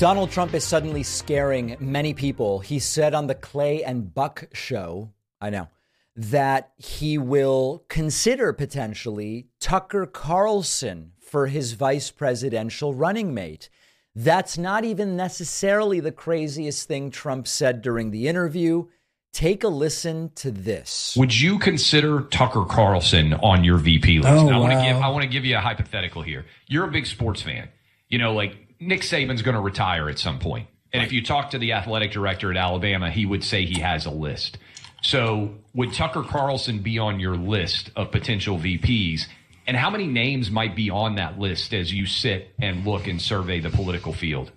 Donald Trump is suddenly scaring many people. He said on the Clay and Buck show, I know, that he will consider potentially Tucker Carlson for his vice presidential running mate. That's not even necessarily the craziest thing Trump said during the interview. Take a listen to this. Would you consider Tucker Carlson on your VP list? Oh, I want to wow. give I want to give you a hypothetical here. You're a big sports fan. You know, like Nick Saban's going to retire at some point. And if you talk to the athletic director at Alabama, he would say he has a list. So, would Tucker Carlson be on your list of potential VPs? And how many names might be on that list as you sit and look and survey the political field?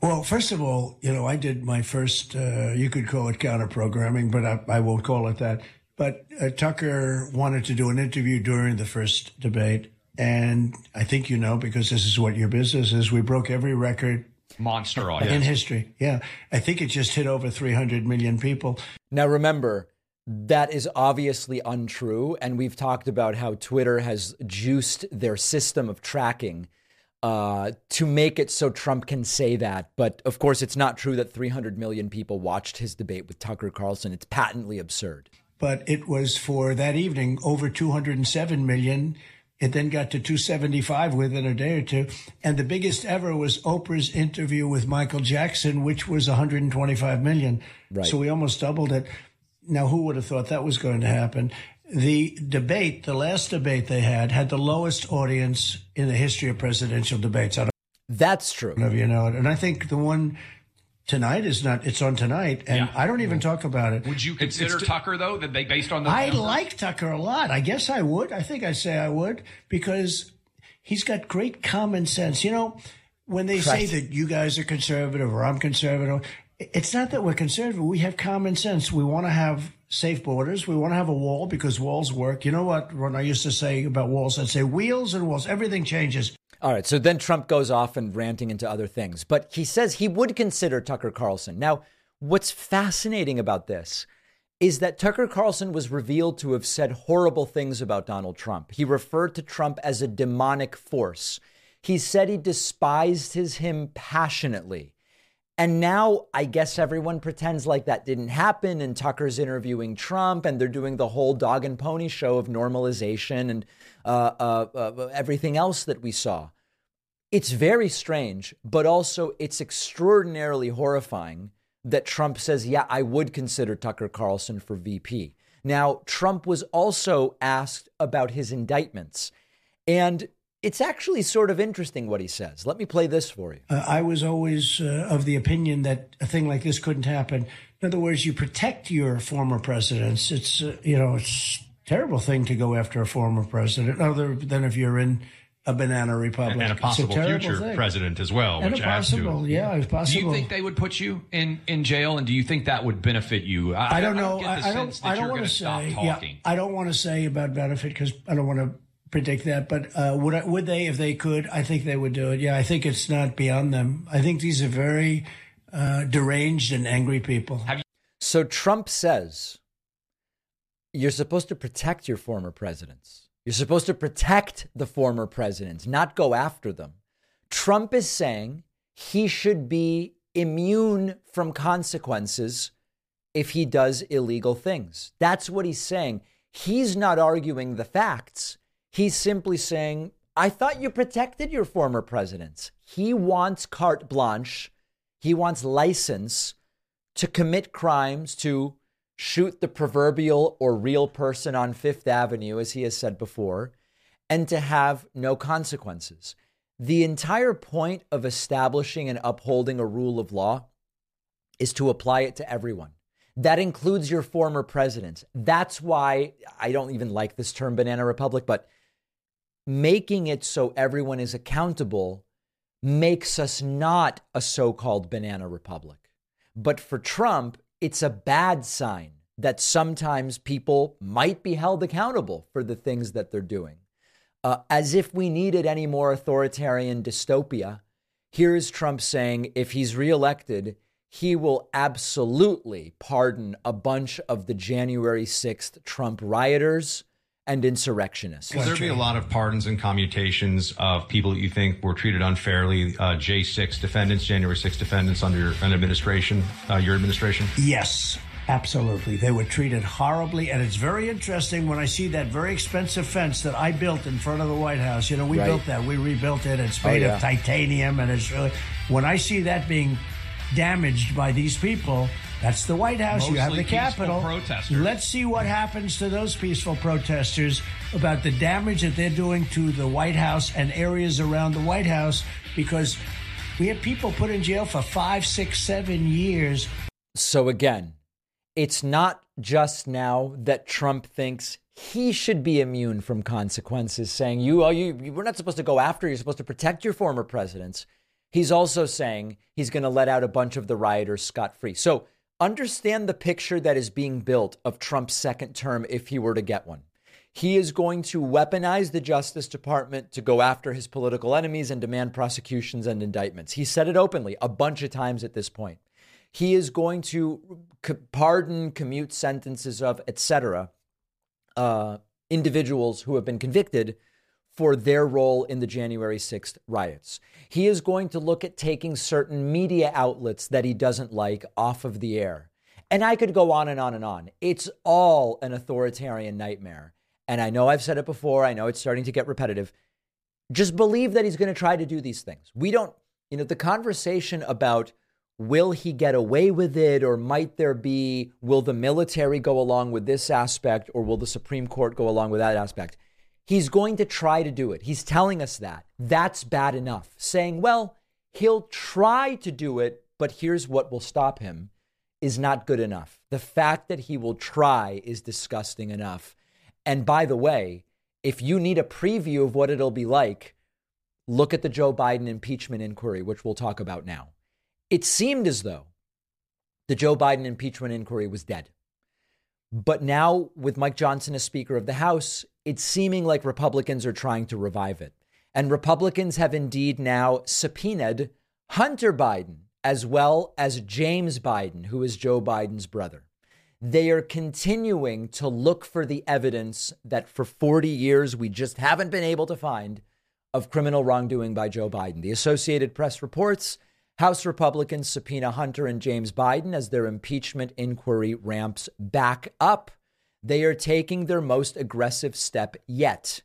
Well, first of all, you know, I did my first, uh, you could call it counter programming, but I, I won't call it that. But uh, Tucker wanted to do an interview during the first debate. And I think you know, because this is what your business is, we broke every record Monster audience in history. Yeah. I think it just hit over 300 million people. Now, remember, that is obviously untrue. And we've talked about how Twitter has juiced their system of tracking uh, to make it so Trump can say that. But of course, it's not true that 300 million people watched his debate with Tucker Carlson. It's patently absurd. But it was for that evening over 207 million. It then got to 275 within a day or two. And the biggest ever was Oprah's interview with Michael Jackson, which was 125 million. Right. So we almost doubled it. Now, who would have thought that was going to happen? The debate, the last debate they had, had the lowest audience in the history of presidential debates. I don't That's true. know if you know it. And I think the one tonight is not, it's on tonight. And Yeah. I don't even talk about it. Would you consider Tucker though that they based on the I numbers? like Tucker a lot. I guess I would. I think I'd say I would because he's got great common sense. You know, when they say that you guys are conservative or I'm conservative, it's not that we're conservative. We have common sense. We want to have safe borders. We want to have a wall because walls work. You know what, Ron, I used to say about walls? I'd say wheels and walls. Everything changes. All right. So then Trump goes off and ranting into other things, but he says he would consider Tucker Carlson. Now, what's fascinating about this is that Tucker Carlson was revealed to have said horrible things about Donald Trump. He referred to Trump as a demonic force. He said he despised his him passionately. And now I guess everyone pretends like that didn't happen. And Tucker's interviewing Trump, and they're doing the whole dog and pony show of normalization and uh, uh, uh, everything else that we saw. It's very strange, but also it's extraordinarily horrifying that Trump says, Yeah, I would consider Tucker Carlson for VP. Now, Trump was also asked about his indictments. And it's actually sort of interesting what he says. Let me play this for you. Uh, I was always uh, of the opinion that a thing like this couldn't happen. In other words, you protect your former presidents. It's uh, you know it's a terrible thing to go after a former president, other than if you're in a banana republic. and a possible terrible future thing. president as well, and which a adds to possible, it. yeah, it's Do possible. you think they would put you in, in jail, and do you think that would benefit you? I don't know. I, don't. I don't you're want gonna say. Yeah, I don't want to say about benefit because I don't want to predict that. But uh, would I, would they if they could? I think they would do it. Yeah, I think it's not beyond them. I think these are very uh, deranged and angry people. So Trump says you're supposed to protect your former presidents. You're supposed to protect the former presidents, not go after them. Trump is saying he should be immune from consequences if he does illegal things. That's what he's saying. He's not arguing the facts. He's simply saying, I thought you protected your former presidents. He wants carte blanche, he wants license to commit crimes, to shoot the proverbial or real person on Fifth Avenue, as he has said before, and to have no consequences. The entire point of establishing and upholding a rule of law is to apply it to everyone. That includes your former presidents. That's why I don't even like this term banana republic, but making it so everyone is accountable makes us not a so called banana republic. But for Trump, it's a bad sign that sometimes people might be held accountable for the things that they're doing. Uh, as if we needed any more authoritarian dystopia, here's Trump saying if he's reelected, he will absolutely pardon a bunch of the January 6th Trump rioters and insurrectionists. Will there be a lot of pardons and commutations of people that you think were treated unfairly? Uh, J6 defendants, January 6 defendants under an administration, uh, your administration? Yes, absolutely. They were treated horribly. And it's very interesting when I see that very expensive fence that I built in front of the White House. You know, we Right. built that, we rebuilt it. It's made Oh, yeah. of titanium. And it's really, when I see that being damaged by these people, that's the White House. you have the Capitol. protesters. Let's see what happens to those peaceful protesters about the damage that they're doing to the White House and areas around the White House because we have people put in jail for five, six, seven years. So again, it's not just now that Trump thinks he should be immune from consequences, saying you, oh, you, you- we're not supposed to go after. you. You're supposed to protect your former presidents. He's also saying he's going to let out a bunch of the rioters scot free. So understand the picture that is being built of Trump's second term if he were to get one. He is going to weaponize the Justice Department to go after his political enemies and demand prosecutions and indictments. He said it openly a bunch of times at this point. He is going to pardon, commute sentences of, etc., uh, individuals who have been convicted for their role in the January 6th riots. He is going to look at taking certain media outlets that he doesn't like off of the air. And I could go on and on and on. It's all an authoritarian nightmare. And I know I've said it before, I know it's starting to get repetitive. Just believe that he's going to try to do these things. We don't, you know, the conversation about will he get away with it or might there be, will the military go along with this aspect or will the Supreme Court go along with that aspect? He's going to try to do it. He's telling us that. That's bad enough. Saying, well, he'll try to do it, but here's what will stop him is not good enough. The fact that he will try is disgusting enough. And by the way, if you need a preview of what it'll be like, look at the Joe Biden impeachment inquiry, which we'll talk about now. It seemed as though the Joe Biden impeachment inquiry was dead. But now, with Mike Johnson as Speaker of the House, it's seeming like Republicans are trying to revive it. And Republicans have indeed now subpoenaed Hunter Biden as well as James Biden, who is Joe Biden's brother. They are continuing to look for the evidence that for 40 years we just haven't been able to find of criminal wrongdoing by Joe Biden. The Associated Press reports House Republicans subpoena Hunter and James Biden as their impeachment inquiry ramps back up. They are taking their most aggressive step yet.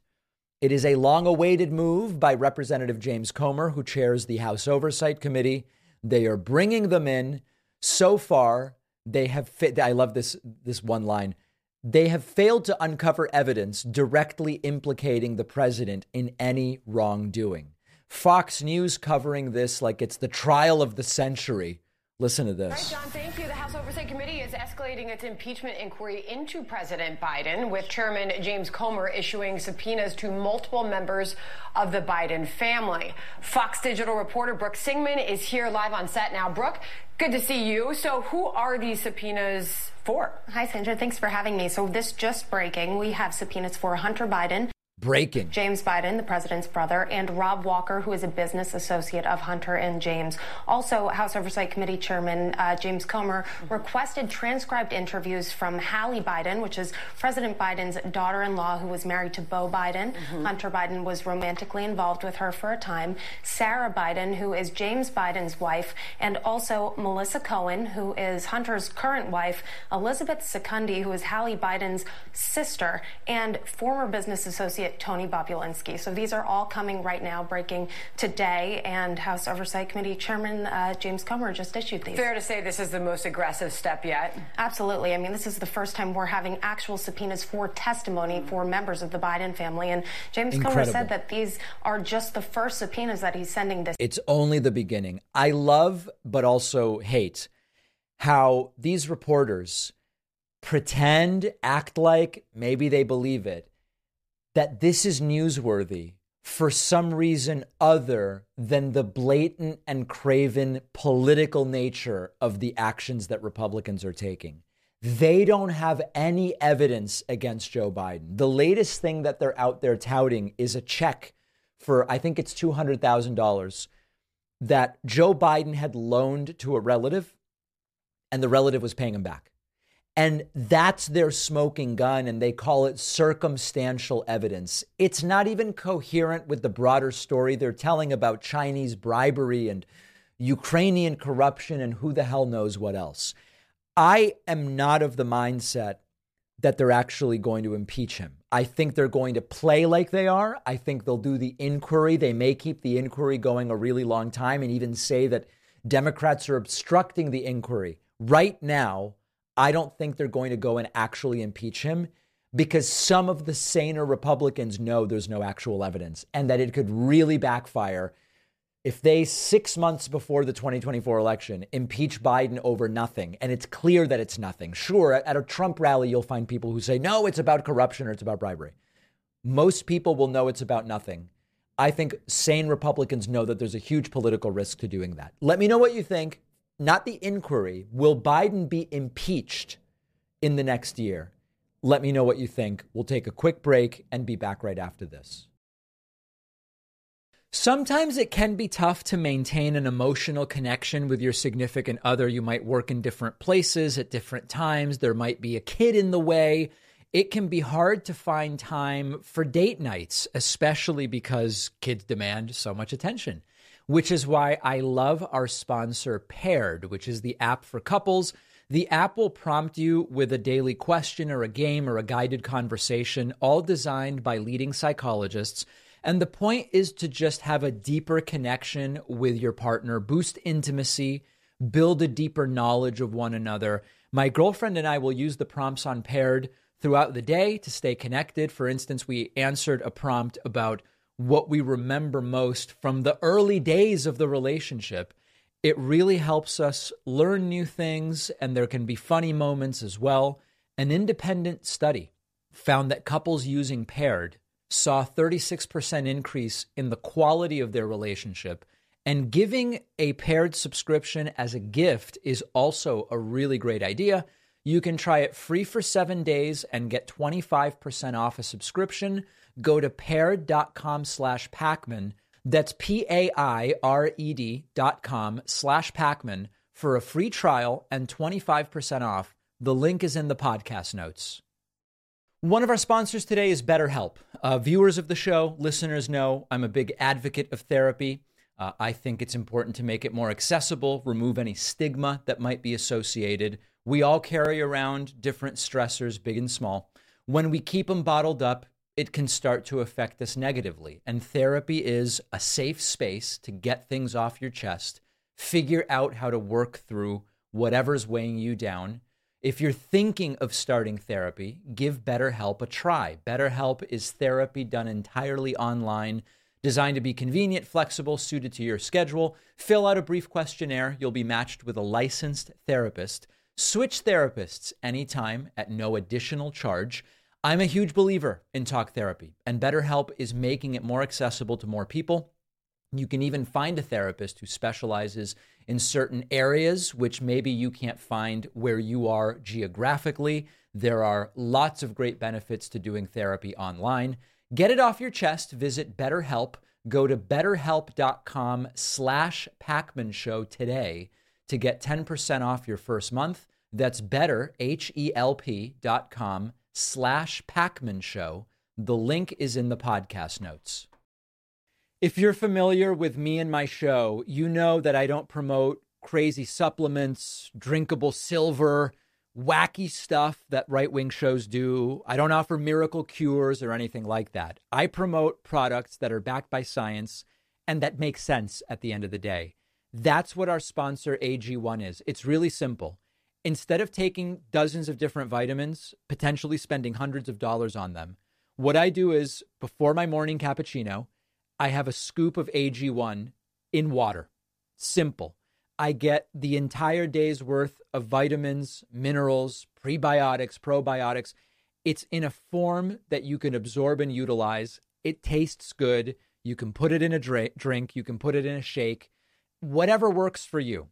It is a long awaited move by Representative James Comer, who chairs the House Oversight Committee. They are bringing them in. So far, they have fit. I love this, this one line. They have failed to uncover evidence directly implicating the president in any wrongdoing. Fox News covering this like it's the trial of the century. Listen to All right, this. John, thank you. The House Oversight Committee is escalating its impeachment inquiry into President Biden, with Chairman James Comer issuing subpoenas to multiple members of the Biden family. Fox Digital reporter Brooke Singman is here live on set now. Brooke, good to see you. So, who are these subpoenas for? Hi, Sandra. Thanks for having me. So, this just breaking. We have subpoenas for Hunter Biden, Breaking. James Biden, the president's brother, and Rob Walker, who is a business associate of Hunter and James. Also, House Oversight Committee Chairman uh, James Comer requested transcribed interviews from Hallie Biden, which is President Biden's daughter in law, who was married to Beau Biden. Hunter Biden was romantically involved with her for a time. Sarah Biden, who is James Biden's wife, and also Melissa Cohen, who is Hunter's current wife, Elizabeth Secundy, who is Hallie Biden's sister, and former business associate Tony Bobulinski. So these are all coming right now, breaking today, and House Oversight Committee Chairman uh, James Comer just issued these. Fair to say this is the most aggressive step yet. Absolutely. I mean, this is the first time we're having actual subpoenas for testimony for members of the Biden family. And James Comer said that these are just the first subpoenas that he's sending this It's only the beginning. I love, but also hate, how these reporters pretend, act like maybe they believe it, that this is newsworthy for some reason other than the blatant and craven political nature of the actions that Republicans are taking. They don't have any evidence against Joe Biden. The latest thing that they're out there touting is a check for, I think it's $200,000 that Joe Biden had loaned to a relative and the relative was paying him back. And that's their smoking gun, and they call it circumstantial evidence. It's not even coherent with the broader story they're telling about Chinese bribery and Ukrainian corruption and who the hell knows what else. I am not of the mindset that they're actually going to impeach him. I think they're going to play like they are. I think they'll do the inquiry. They may keep the inquiry going a really long time and even say that Democrats are obstructing the inquiry. Right now, I don't think they're going to go and actually impeach him because some of the saner Republicans know there's no actual evidence and that it could really backfire if they, six months before the 2024 election, impeach Biden over nothing, and it's clear that it's nothing. Sure, at a Trump rally, you'll find people who say, no, it's about corruption or it's about bribery. Most people will know it's about nothing. I think sane Republicans know that there's a huge political risk to doing that. Let me know what you think not the inquiry. Will Biden be impeached in the next year? Let me know what you think. We'll take a quick break and be back right after this. Sometimes it can be tough to maintain an emotional connection with your significant other. You might work in different places at different times. There might be a kid in the way. It can be hard to find time for date nights, especially because kids demand so much attention which is why I love our sponsor, Paired, which is the app for couples. The app will prompt you with a daily question or a game or a guided conversation, all designed by leading psychologists. And the point is to just have a deeper connection with your partner, boost intimacy, build a deeper knowledge of one another. My girlfriend and I will use the prompts on Paired throughout the day to stay connected. For instance, we answered a prompt about what we remember most from the early days of the relationship, it really helps us learn new things, and there can be funny moments as well. An independent study found that couples using paired saw 36% increase in the quality of their relationship. And giving a paired subscription as a gift is also a really great idea. You can try it free for seven days and get 25% off a subscription go to paired.com slash Pakman. That's P A I R E D dot com slash Pakman for a free trial and 25% off. The link is in the podcast notes. One of our sponsors today is BetterHelp. Uh, viewers of the show, listeners know I'm a big advocate of therapy. Uh, I think it's important to make it more accessible, remove any stigma that might be associated. We all carry around different stressors, big and small. When we keep them bottled up, it can start to affect us negatively. And therapy is a safe space to get things off your chest, figure out how to work through whatever's weighing you down. If you're thinking of starting therapy, give BetterHelp a try. BetterHelp is therapy done entirely online, designed to be convenient, flexible, suited to your schedule. Fill out a brief questionnaire. You'll be matched with a licensed therapist. Switch therapists anytime at no additional charge. I'm a huge believer in talk therapy, and BetterHelp is making it more accessible to more people. You can even find a therapist who specializes in certain areas, which maybe you can't find where you are geographically. There are lots of great benefits to doing therapy online. Get it off your chest. Visit BetterHelp. Go to betterhelp.com slash Pakman Show today to get 10% off your first month. That's better, H-E-L-P dot com slash Pakman Show. The link is in the podcast notes. If you're familiar with me and my show, you know that I don't promote crazy supplements, drinkable silver, wacky stuff that right wing shows do. I don't offer miracle cures or anything like that. I promote products that are backed by science and that make sense at the end of the day. That's what our sponsor AG1 is. It's really simple instead of taking dozens of different vitamins, potentially spending hundreds of dollars on them, what I do is before my morning cappuccino, I have a scoop of AG1 in water. Simple. I get the entire day's worth of vitamins, minerals, prebiotics, probiotics. It's in a form that you can absorb and utilize. It tastes good. You can put it in a drink, you can put it in a shake, whatever works for you.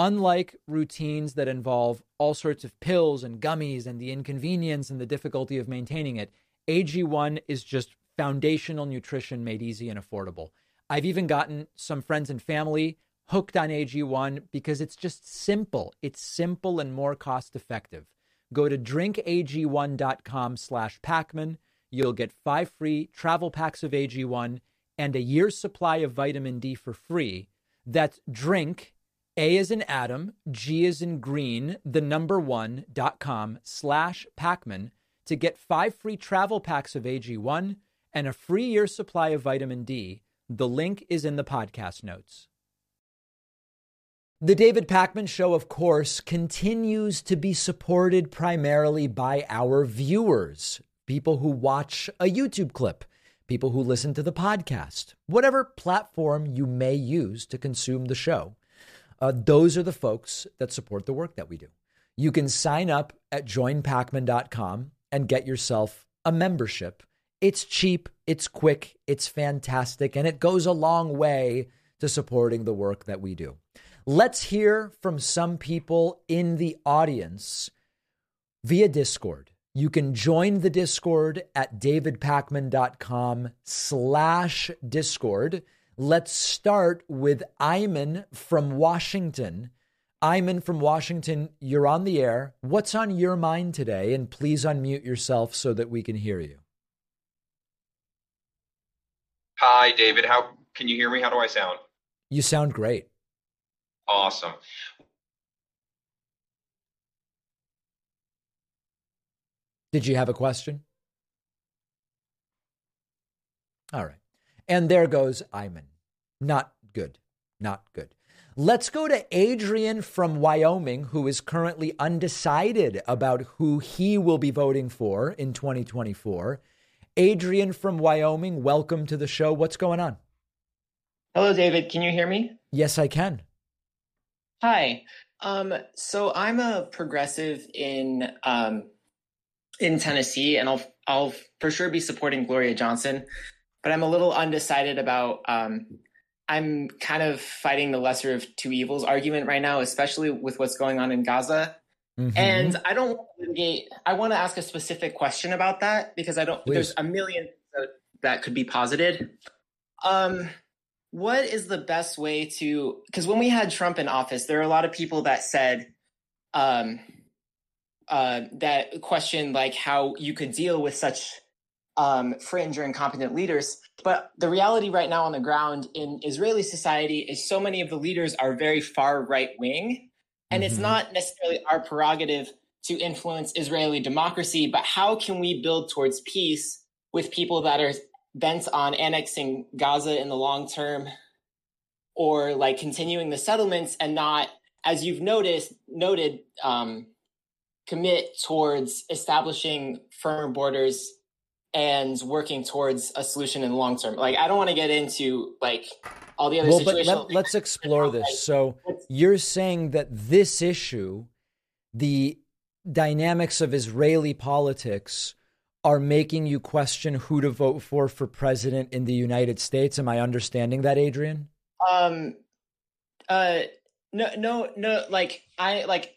Unlike routines that involve all sorts of pills and gummies and the inconvenience and the difficulty of maintaining it, AG1 is just foundational nutrition made easy and affordable. I've even gotten some friends and family hooked on AG1 because it's just simple. It's simple and more cost effective. Go to drinkag1.com slash Pakman. You'll get five free travel packs of AG1 and a year's supply of vitamin D for free. That's drink, A is in Adam, G is in green, the number one dot com slash Pakman to get five free travel packs of AG1 and a free year supply of vitamin D. The link is in the podcast notes. The David Pakman Show, of course, continues to be supported primarily by our viewers, people who watch a YouTube clip, people who listen to the podcast, whatever platform you may use to consume the show. Uh, those are the folks that support the work that we do. You can sign up at joinpakman.com and get yourself a membership. It's cheap, it's quick, it's fantastic, and it goes a long way to supporting the work that we do. Let's hear from some people in the audience via Discord. You can join the Discord at davidpakman.com slash Discord. Let's start with Iman from Washington. Iman from Washington, you're on the air. What's on your mind today? And please unmute yourself so that we can hear you. Hi, David. How can you hear me? How do I sound? You sound great. Awesome. Did you have a question? All right. And there goes Iman. Not good. Not good. Let's go to Adrian from Wyoming, who is currently undecided about who he will be voting for in 2024. Adrian from Wyoming, welcome to the show. What's going on? Hello, David. Can you hear me? Yes, I can. Hi. Um, so I'm a progressive in um, in Tennessee, and I'll I'll for sure be supporting Gloria Johnson, but I'm a little undecided about. Um, I'm kind of fighting the lesser of two evils argument right now, especially with what's going on in Gaza. Mm-hmm. And I don't want to litigate. I want to ask a specific question about that because I don't. Please. There's a million that could be posited. Um, what is the best way to because when we had trump in office there are a lot of people that said um uh that question like how you could deal with such um fringe or incompetent leaders but the reality right now on the ground in israeli society is so many of the leaders are very far right wing and mm-hmm. it's not necessarily our prerogative to influence israeli democracy but how can we build towards peace with people that are bent on annexing Gaza in the long term or like continuing the settlements and not, as you've noticed, noted, um, commit towards establishing firmer borders and working towards a solution in the long term. Like, I don't want to get into like all the other well, situations. But let, us explore this. So you're saying that this issue, the dynamics of Israeli politics, are making you question who to vote for for president in the United States. Am I understanding that, Adrian? Um, uh, no, no, no. Like I like.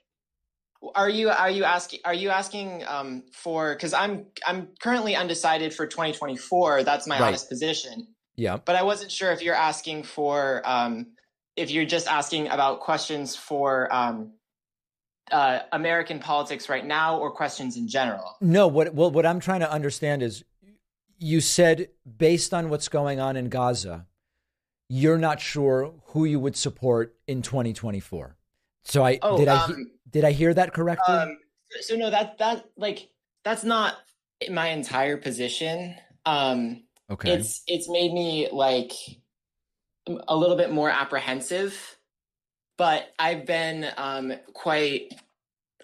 Are you are you asking are you asking um for because I'm I'm currently undecided for 2024. That's my right. honest position. Yeah. But I wasn't sure if you're asking for um if you're just asking about questions for um uh, American politics right now or questions in general? No, what well, what I'm trying to understand is you said based on what's going on in Gaza, you're not sure who you would support in 2024. So I oh, did I um, did I hear that correctly? Um, so no, that that like that's not my entire position. Um, okay, it's it's made me like a little bit more apprehensive but I've been um, quite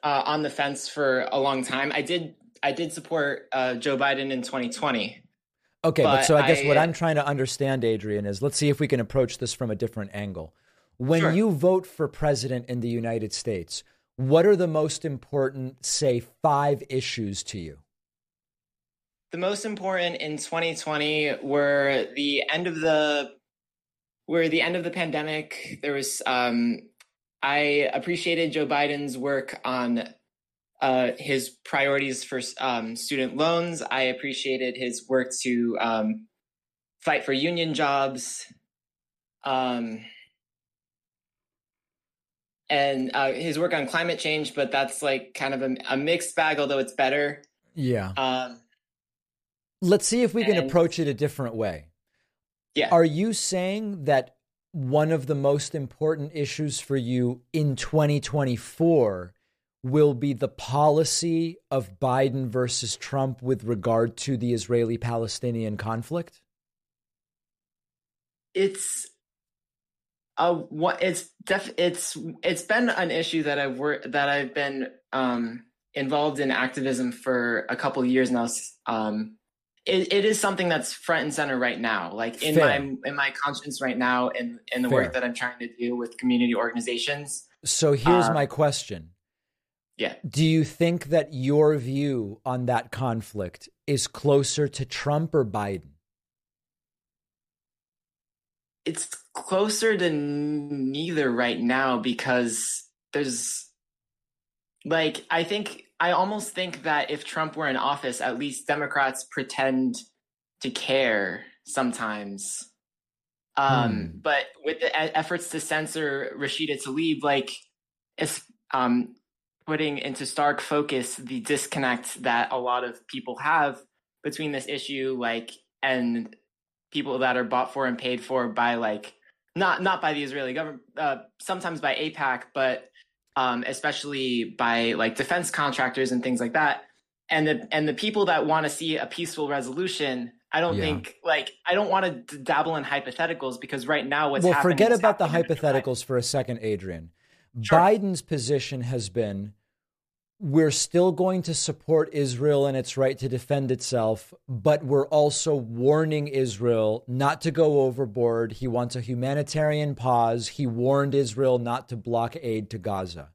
uh, on the fence for a long time. I did I did support uh, Joe Biden in 2020. Okay, but, but so I guess I, what I'm trying to understand, Adrian, is let's see if we can approach this from a different angle. When sure. you vote for president in the United States, what are the most important, say, five issues to you? The most important in 2020 were the end of the were the end of the pandemic. There was um, I appreciated Joe Biden's work on uh, his priorities for um, student loans. I appreciated his work to um, fight for union jobs. Um, and uh, his work on climate change, but that's like kind of a, a mixed bag, although it's better. Yeah. Um, Let's see if we can and- approach it a different way. yeah. Are you saying that one of the most important issues for you in 2024 will be the policy of Biden versus Trump with regard to the Israeli Palestinian conflict? it's uh what it's def it's it's been an issue that I've worked that I've been um involved in activism for a couple of years now. Um it, it is something that's front and center right now, like in Fair. my in my conscience right now, in in the Fair. work that I'm trying to do with community organizations. So here's Uh, my question. Yeah, Do you think that your view on that conflict is closer to Trump or Biden? It's closer to neither right now because there's like I think I almost think that if Trump were in office, at least Democrats pretend to care sometimes. Um, Hmm. But with the e- efforts to censor Rashida Tlaib, like it's um, putting into stark focus the disconnect that a lot of people have between this issue, like and people that are bought for and paid for by like not not by the Israeli government, uh, sometimes by AIPAC, but um, especially by like defense contractors and things like that. And the and the people that want to see a peaceful resolution, I don't Yeah. think like I don't want to dabble in hypotheticals because right now what's well, forget about the happening in real life. hypotheticals for a second, Adrian. Sure. Biden's position has been we're still going to support Israel and its right to defend itself, but we're also warning Israel not to go overboard. He wants a humanitarian pause. He warned Israel not to block aid to Gaza.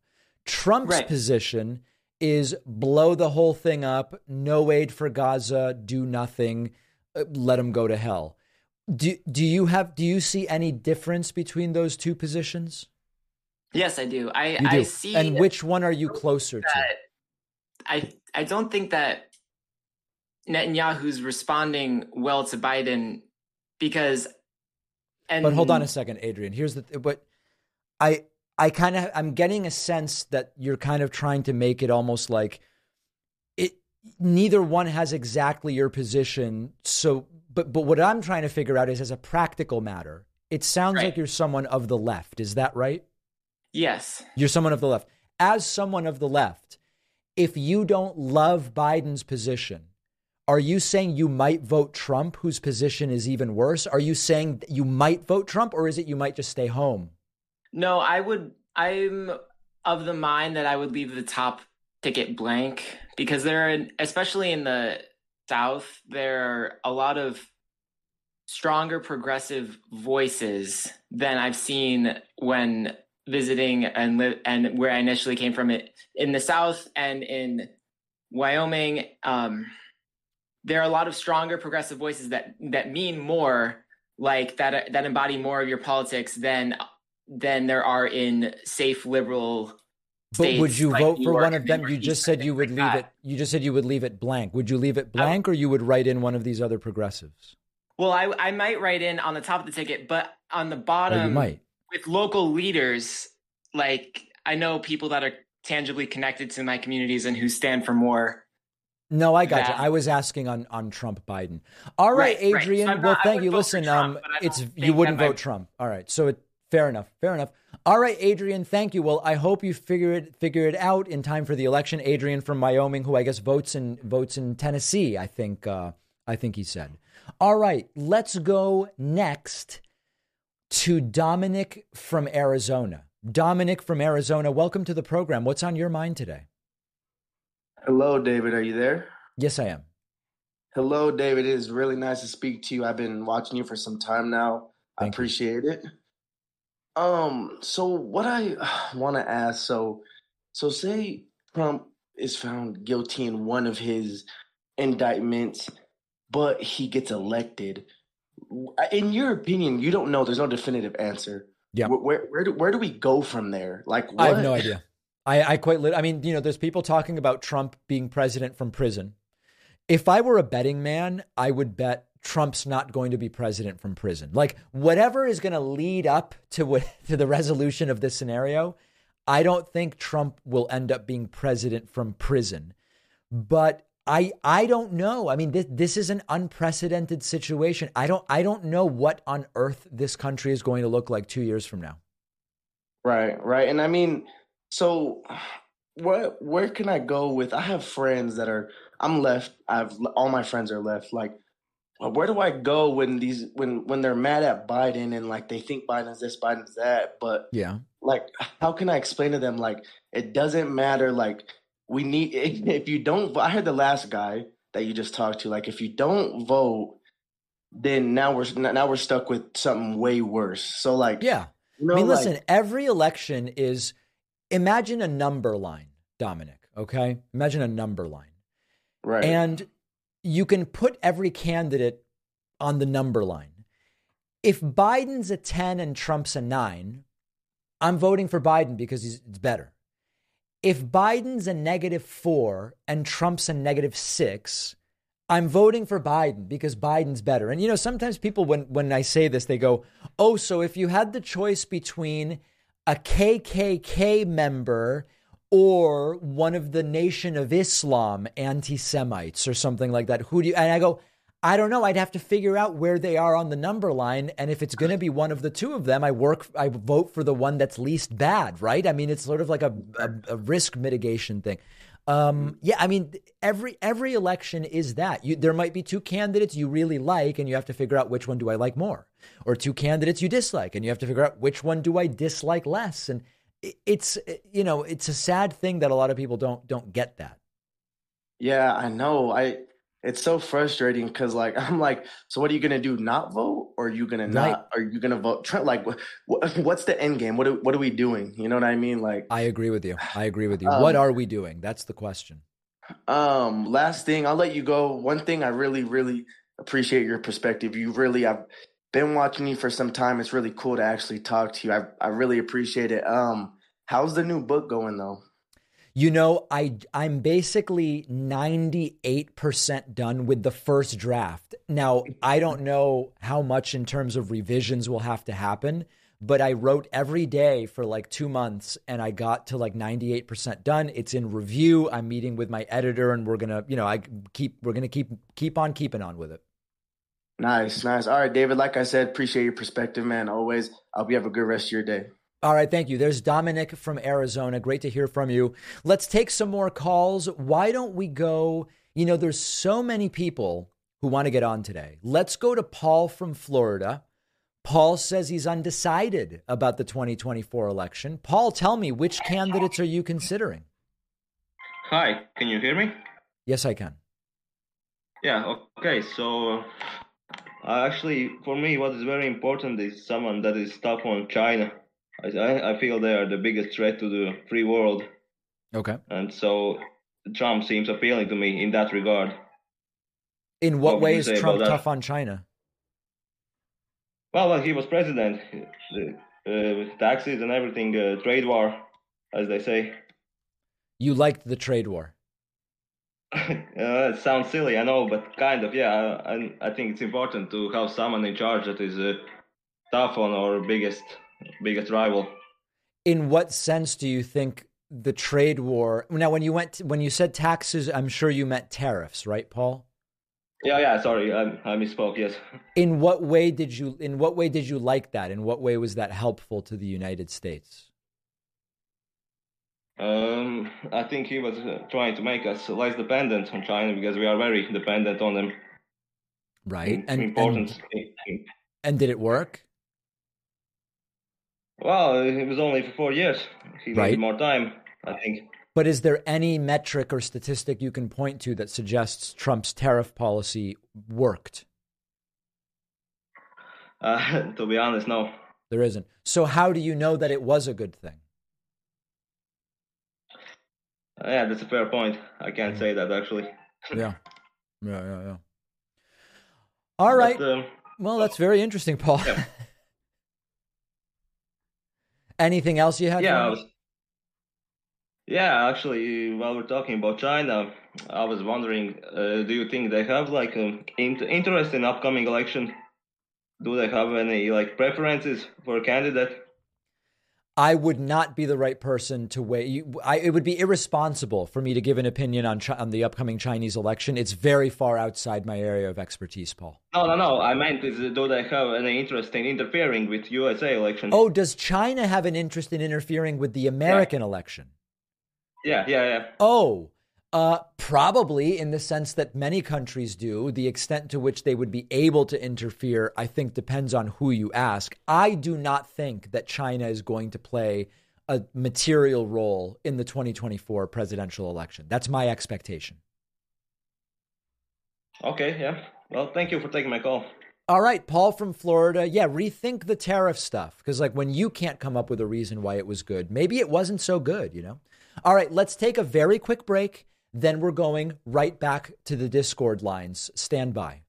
Trump's Right. position is blow the whole thing up, no aid for Gaza, do nothing, uh, let them go to hell. Do, do you have do you see any difference between those two positions? Yes, I do. I You I see and which one are you closer to? I I don't think that Netanyahu's responding well to Biden because and But hold on a second, Adrian. Here's the th- but I I kind of I'm getting a sense that you're kind of trying to make it almost like it neither one has exactly your position. So but but what I'm trying to figure out is as a practical matter, it sounds Right. like you're someone of the left. Is that right? Yes. You're someone of the left. As someone of the left, if you don't love Biden's position, are you saying you might vote Trump, whose position is even worse? Are you saying you might vote Trump, or is it you might just stay home? No, I would I'm of the mind that I would leave the top ticket blank because there are especially in the south there are a lot of stronger progressive voices than I've seen when visiting and live and where I initially came from it in the south and in Wyoming um there are a lot of stronger progressive voices that that mean more like that that embody more of your politics than than there are in safe liberal But states would you like vote for one of them? You just said you would like leave that. it. You just said you would leave it blank. Would you leave it blank, or you would write in one of these other progressives? Well, I I might write in on the top of the ticket, but on the Or you might. With local leaders, like I know people that are tangibly connected to my communities and who stand for more. No, I got you. I was asking on on Trump Biden. All right, Right, right. Adrian. So well, not- thank you. Listen, Trump, um, it's you wouldn't that vote Trump. All right, so it, fair enough. Fair enough. All right, Adrian. Thank you. Well, I hope you figure it figure it out in time for the election. Adrian from Wyoming, who I guess votes in votes in Tennessee. I think. Uh, I think he said. All right, let's go next to Dominic from Arizona. Dominic from Arizona, welcome to the program. What's on your mind today? Hello, David. Are you there? Yes, I am. Hello, David. It is really nice to speak to you. I've been watching you for some time now. I Thank you. appreciate it. Um, so what I want to ask, so so say Trump is found guilty in one of his indictments, but he gets elected. In your opinion, you don't know. There's no definitive answer. Yeah. Where where where do, where do we go from there? Like, what? I have no idea. I, I quite lit. I mean, you know, there's people talking about Trump being president from prison. If I were a betting man, I would bet Trump's not going to be president from prison. Like whatever is going to lead up to what to the resolution of this scenario, I don't think Trump will end up being president from prison. But I I don't know. I mean, this this is an unprecedented situation. I don't I don't know what on earth this country is going to look like two years from now. Right, right. And I mean, so where where can I go with? I have friends that are. I'm left. I've all my friends are left. Like, where do I go when these when when they're mad at Biden and like they think Biden's this, Biden's that? But yeah, like, how can I explain to them like it doesn't matter? Like, we need if you don't. I heard the last guy that you just talked to. Like, if you don't vote, then now we're now we're stuck with something way worse. So like, yeah. You know, I mean, like, listen. Every election is imagine a number line, Dominic, okay? Imagine a number line. Right. And you can put every candidate on the number line. If Biden's a 10 and Trump's a 9, I'm voting for Biden because it's better. If Biden's a negative 4 and Trump's a negative 6, I'm voting for Biden because Biden's better. And you know, sometimes people when when I say this they go, "Oh, so if you had the choice between a KKK member or one of the Nation of Islam anti Semites or something like that. Who do you? And I go, I don't know. I'd have to figure out where they are on the number line, and if it's going to be one of the two of them, I work. I vote for the one that's least bad, right? I mean, it's sort of like a, a, a risk mitigation thing. Um, yeah, I mean, every every election is that. You, there might be two candidates you really like, and you have to figure out which one do I like more, or two candidates you dislike, and you have to figure out which one do I dislike less. And it's you know, it's a sad thing that a lot of people don't don't get that. Yeah, I know. I it's so frustrating because like i'm like so what are you gonna do not vote or are you gonna not are you gonna vote? Trent, like what, what's the end game? What are, what are we doing? You know what i mean? Like i agree with you. I agree with you. Um, what are we doing? That's the question. um last thing i'll let you go. One thing i really really appreciate your perspective. You really i've been watching you for some time. It's really cool to actually talk to you. I, I really appreciate it. Um how's the new book going though you know, I I'm basically 98% done with the first draft. Now, I don't know how much in terms of revisions will have to happen, but I wrote every day for like 2 months and I got to like 98% done. It's in review. I'm meeting with my editor and we're going to, you know, I keep we're going to keep keep on keeping on with it. Nice, nice. All right, David, like I said, appreciate your perspective, man. Always. I hope you have a good rest of your day. All right, thank you. There's Dominic from Arizona. Great to hear from you. Let's take some more calls. Why don't we go? You know, there's so many people who want to get on today. Let's go to Paul from Florida. Paul says he's undecided about the 2024 election. Paul, tell me, which candidates are you considering? Hi, can you hear me? Yes, I can. Yeah, okay. So, uh, actually, for me, what is very important is someone that is tough on China I, I feel they are the biggest threat to the free world. Okay. And so Trump seems appealing to me in that regard. In what, what way is Trump tough on China? Well, when he was president, uh, taxes and everything, uh, trade war, as they say. You liked the trade war. uh, it sounds silly, I know, but kind of, yeah. I, I think it's important to have someone in charge that is uh, tough on our biggest biggest rival. In what sense do you think the trade war? Now, when you went to, when you said taxes, I'm sure you meant tariffs, right, Paul? Yeah, yeah. Sorry, I, I misspoke. Yes. In what way did you? In what way did you like that? In what way was that helpful to the United States? Um, I think he was uh, trying to make us less dependent on China because we are very dependent on them. Right, and important. And, and did it work? Well, it was only for four years. He right. needed more time, I think. But is there any metric or statistic you can point to that suggests Trump's tariff policy worked? Uh, to be honest, no. There isn't. So, how do you know that it was a good thing? Uh, yeah, that's a fair point. I can't say that actually. yeah. Yeah, yeah, yeah. All right. But, um, well, that's very interesting, Paul. Yeah. Anything else you had? Yeah, was, yeah. Actually, while we're talking about China, I was wondering, uh, do you think they have like an interest in upcoming election? Do they have any like preferences for a candidate? I would not be the right person to weigh. You, I, it would be irresponsible for me to give an opinion on on the upcoming Chinese election. It's very far outside my area of expertise, Paul. No, no, no. I meant is do they have an interest in interfering with USA election? Oh, does China have an interest in interfering with the American yeah. election? Yeah, yeah, yeah. Oh, uh, probably in the sense that many countries do. The extent to which they would be able to interfere, I think, depends on who you ask. I do not think that China is going to play a material role in the 2024 presidential election. That's my expectation. Okay, yeah. Well, thank you for taking my call. All right, Paul from Florida. Yeah, rethink the tariff stuff. Because, like, when you can't come up with a reason why it was good, maybe it wasn't so good, you know? All right, let's take a very quick break. Then we're going right back to the Discord lines. Stand by.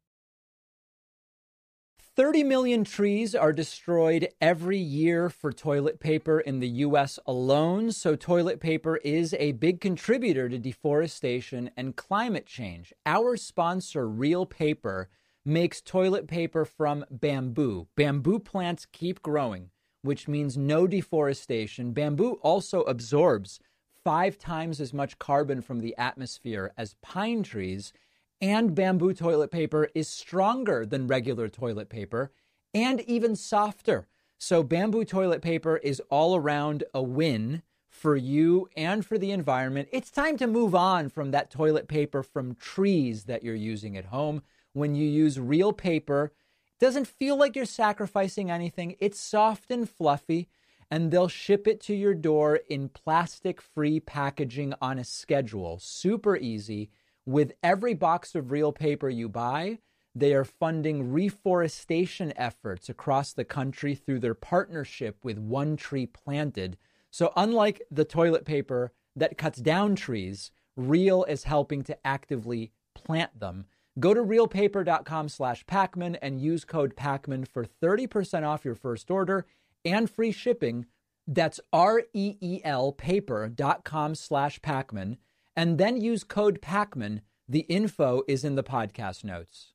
30 million trees are destroyed every year for toilet paper in the US alone. So, toilet paper is a big contributor to deforestation and climate change. Our sponsor, Reel Paper, makes toilet paper from bamboo. Bamboo plants keep growing, which means no deforestation. Bamboo also absorbs five times as much carbon from the atmosphere as pine trees, and bamboo toilet paper is stronger than regular toilet paper and even softer. So, bamboo toilet paper is all around a win for you and for the environment. It's time to move on from that toilet paper from trees that you're using at home. When you use Reel Paper, it doesn't feel like you're sacrificing anything. It's soft and fluffy and they'll ship it to your door in plastic free packaging on a schedule. Super easy. With every box of Reel Paper you buy, they are funding reforestation efforts across the country through their partnership with One Tree Planted. So, unlike the toilet paper that cuts down trees, Reel is helping to actively plant them. Go to reelpaper.com slash Pakman and use code Pakman for 30% off your first order and free shipping. That's R-E-E-L paper.com slash Pakman. And then use code Pakman. The info is in the podcast notes.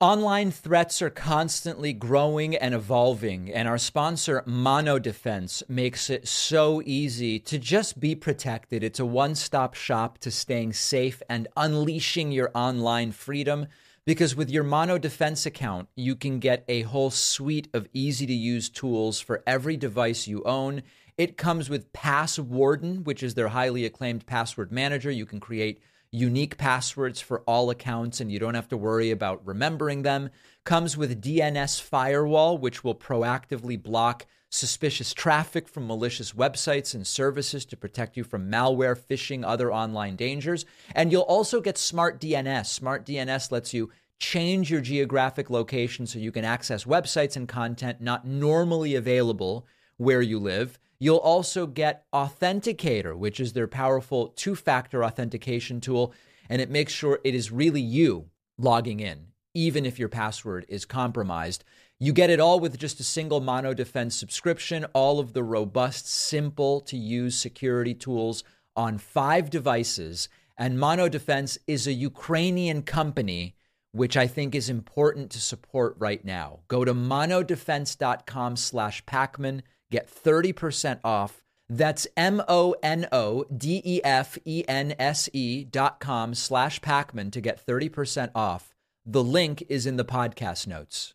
Online threats are constantly growing and evolving, and our sponsor, MonoDefense, makes it so easy to just be protected. It's a one stop shop to staying safe and unleashing your online freedom. Because with your MonoDefense account, you can get a whole suite of easy to use tools for every device you own. It comes with Passwarden, which is their highly acclaimed password manager. You can create unique passwords for all accounts and you don't have to worry about remembering them. Comes with DNS Firewall, which will proactively block suspicious traffic from malicious websites and services to protect you from malware, phishing, other online dangers. And you'll also get Smart DNS. Smart DNS lets you change your geographic location so you can access websites and content not normally available where you live. You'll also get Authenticator, which is their powerful two factor authentication tool, and it makes sure it is really you logging in, even if your password is compromised. You get it all with just a single MonoDefense subscription, all of the robust, simple to use security tools on five devices. And MonoDefense is a Ukrainian company, which I think is important to support right now. Go to monodefense.com slash Pakman, get 30% off. That's M-O-N-O-D-E-F-E-N-S-E dot com slash Pakman to get 30% off. The link is in the podcast notes.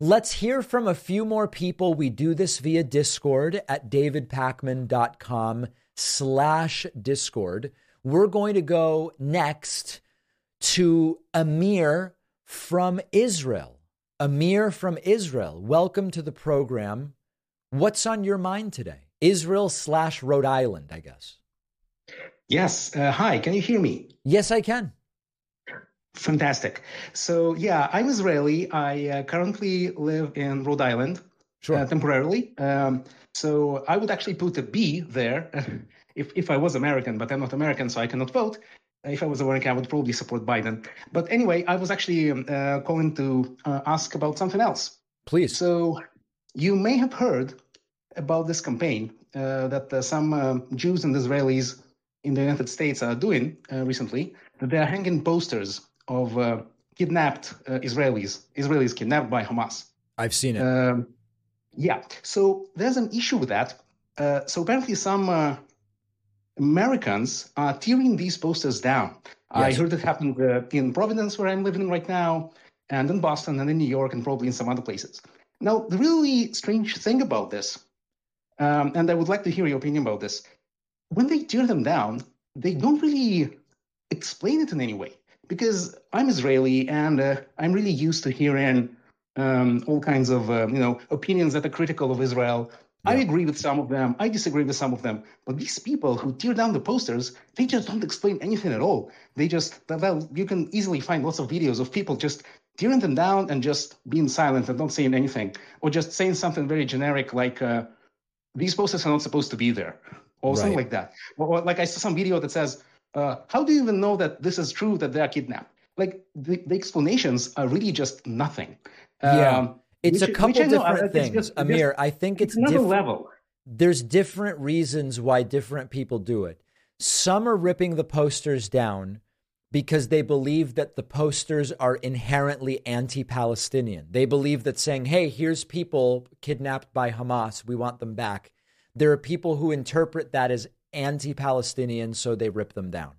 Let's hear from a few more people. We do this via Discord at davidpakman.com slash Discord. We're going to go next to Amir from Israel. Amir from Israel, welcome to the program. What's on your mind today? Israel slash Rhode Island, I guess. Yes. Uh, hi, can you hear me? Yes, I can. Fantastic. So, yeah, I'm Israeli. I uh, currently live in Rhode Island sure. uh, temporarily. Um, so, I would actually put a B there if, if I was American, but I'm not American, so I cannot vote. If I was American, I would probably support Biden. But anyway, I was actually um, uh, calling to uh, ask about something else. Please. So, you may have heard about this campaign uh, that uh, some Jews and Israelis in the United States are doing recently. That they are hanging posters of uh, kidnapped uh, Israelis, Israelis kidnapped by Hamas. I've seen it. Um, Yeah. So there's an issue with that. Uh, so apparently, some uh, Americans are tearing these posters down. I heard it happened uh, in Providence, where I'm living right now, and in Boston, and in New York, and probably in some other places. Now, the really strange thing about this, um, and I would like to hear your opinion about this, when they tear them down, they don't really explain it in any way. Because I'm Israeli, and uh, I'm really used to hearing um, all kinds of uh, you know opinions that are critical of Israel. I agree with some of them. I disagree with some of them. But these people who tear down the posters, they just don't explain anything at all. They just well, you can easily find lots of videos of people just tearing them down and just being silent and not saying anything, or just saying something very generic like uh, these posters are not supposed to be there, or something like that. Or, or like I saw some video that says, uh, "How do you even know that this is true that they are kidnapped?" Like the, the explanations are really just nothing. Yeah. Um, It's a couple which know, uh, different it's things. just- Amir, just- I think it's, another different. level. There's different reasons why different people do it. Some are ripping the posters down because they believe that the posters are inherently anti Palestinian. They believe that saying, hey, here's people kidnapped by Hamas, we want them back. There are people who interpret that as anti Palestinian, so they rip them down.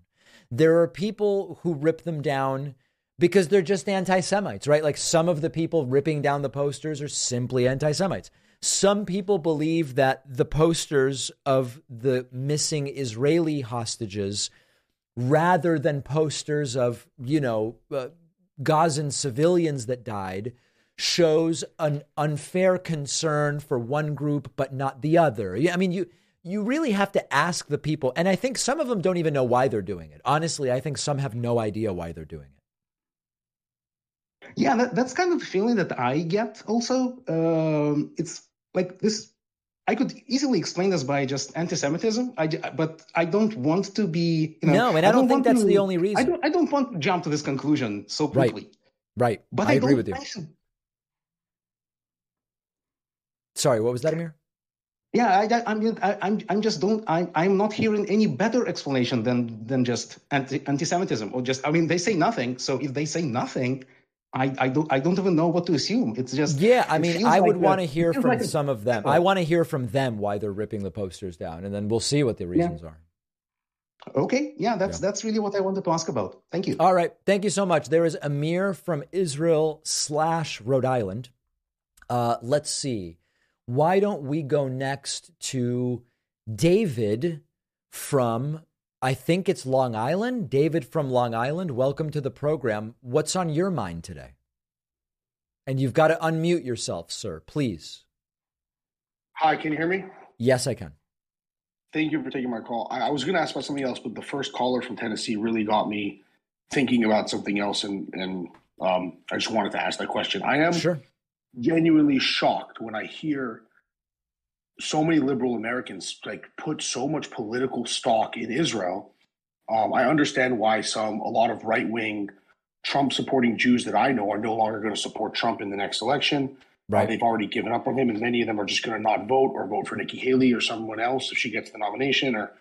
There are people who rip them down because they're just anti Semites, right? Like some of the people ripping down the posters are simply anti Semites. Some people believe that the posters of the missing Israeli hostages, rather than posters of, you know, uh, Gazan civilians that died, shows an unfair concern for one group but not the other. I mean, you you really have to ask the people, and I think some of them don't even know why they're doing it. Honestly, I think some have no idea why they're doing it. Yeah, that, that's kind of the feeling that I get also. Um, it's like this. I could easily explain this by just anti-Semitism, I, but I don't want to be. You know, No, and I don't think that's to- the only reason. I don't. I don't want to jump to this conclusion so quickly. Right. But I, I, agree don't with you. Sorry, what was that, Amir? Yeah, I, I, I'm, I, I'm, I'm just don't. I, I'm not hearing any better explanation than than just anti, anti-Semitism or just. I mean, they say nothing. So if they say nothing, I, I don't, I don't even know what to assume. It's just. Yeah, I mean, I would like want to hear from like some of them. I want to hear from them why they're ripping the posters down, and then we'll see what the reasons are. Okay, yeah, that's that's really what I wanted to ask about. Thank you. All right. Thank you so much. There is Amir from Israel slash Rhode Island. Uh, let's see. Why don't we go next to David from, I think it's Long Island? David from Long Island, welcome to the program. What's on your mind today? And you've got to unmute yourself, sir, please. Hi, can you hear me? Yes, I can. Thank you for taking my call. I, I was going to ask about something else, but the first caller from Tennessee really got me thinking about something else, and and um, I just wanted to ask that question. I am Sure. Genuinely shocked when I hear so many liberal Americans like put so much political stock in Israel. Um, I understand why some, a lot of right wing Trump supporting Jews that I know are no longer going to support Trump in the next election. Uh, Right. they've already given up on him, and many of them are just going to not vote or vote for Nikki Haley or someone else if she gets the nomination, or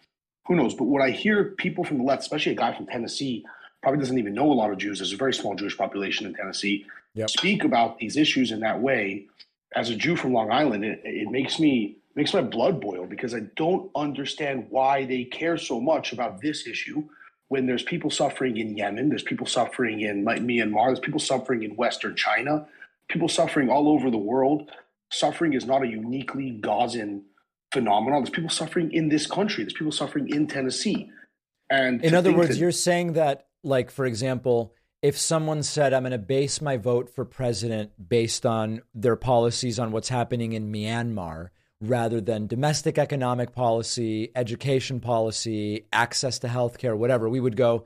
who knows. But when I hear people from the left, especially a guy from Tennessee, probably doesn't even know a lot of Jews. There's a very small Jewish population in Tennessee. Yep. Speak about these issues in that way. As a Jew from Long Island, it, it makes me makes my blood boil because I don't understand why they care so much about this issue when there's people suffering in Yemen, there's people suffering in like, Myanmar, there's people suffering in Western China, people suffering all over the world. Suffering is not a uniquely Gazan phenomenon. There's people suffering in this country. There's people suffering in Tennessee. And In other words, that- you're saying that, like, for example, if someone said, I'm going to base my vote for president based on their policies on what's happening in Myanmar rather than domestic economic policy, education policy, access to healthcare, whatever, we would go,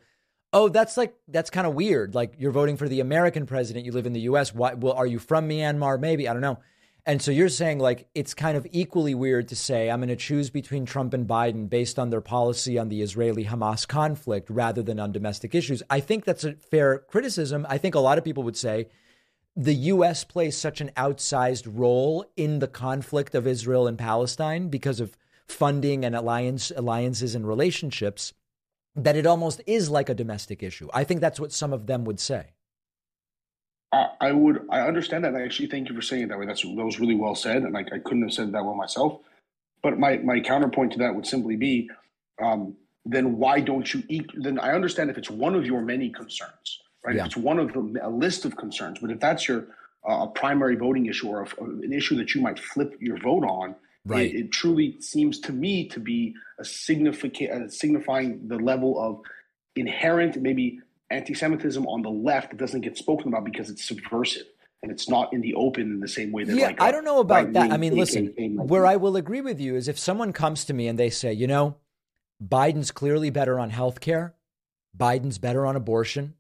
oh, that's like, that's kind of weird. Like, you're voting for the American president, you live in the US. Why, well, are you from Myanmar? Maybe. I don't know. And so you're saying like it's kind of equally weird to say I'm going to choose between Trump and Biden based on their policy on the Israeli Hamas conflict rather than on domestic issues. I think that's a fair criticism. I think a lot of people would say the US plays such an outsized role in the conflict of Israel and Palestine because of funding and alliance alliances and relationships that it almost is like a domestic issue. I think that's what some of them would say. I, I would I understand that. And I actually thank you for saying it that way. That's that was really well said, and like I couldn't have said it that well myself. But my my counterpoint to that would simply be, um, then why don't you eat? Then I understand if it's one of your many concerns, right? Yeah. If it's one of the, a list of concerns, but if that's your uh, a primary voting issue or a, an issue that you might flip your vote on, Right. it, it truly seems to me to be a significant uh, signifying the level of inherent maybe anti-Semitism on the left doesn't get spoken about because it's subversive and it's not in the open in the same way that yeah, like I don't know about that. I mean, listen, where. I will agree with you is if someone comes to me and they say, you know, Biden's clearly better on health care, Biden's better on abortion,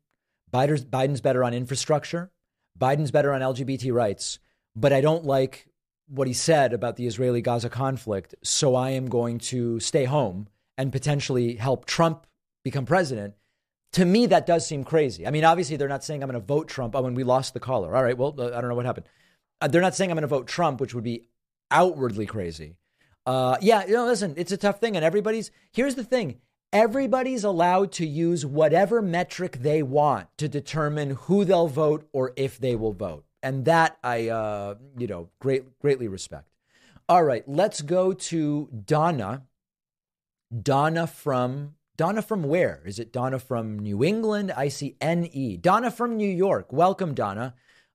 Biden's, Biden's better on infrastructure, Biden's better on LGBT rights, but I don't like what he said about the Israeli Gaza conflict, so I am going to stay home and potentially help Trump become president. To me, that does seem crazy. I mean, obviously, they're not saying I'm going to vote Trump. Oh, and we lost the caller. All right, well, uh, I don't know what happened. Uh, they're not saying I'm going to vote Trump, which would be outwardly crazy. Uh, yeah, you know, listen, it's a tough thing, and everybody's. Here's the thing: everybody's allowed to use whatever metric they want to determine who they'll vote or if they will vote, and that I, uh, you know, great, greatly respect. All right, let's go to Donna. Donna from Donna from where? Is it Donna from New England? I see N E. Donna from New York. Welcome, Donna.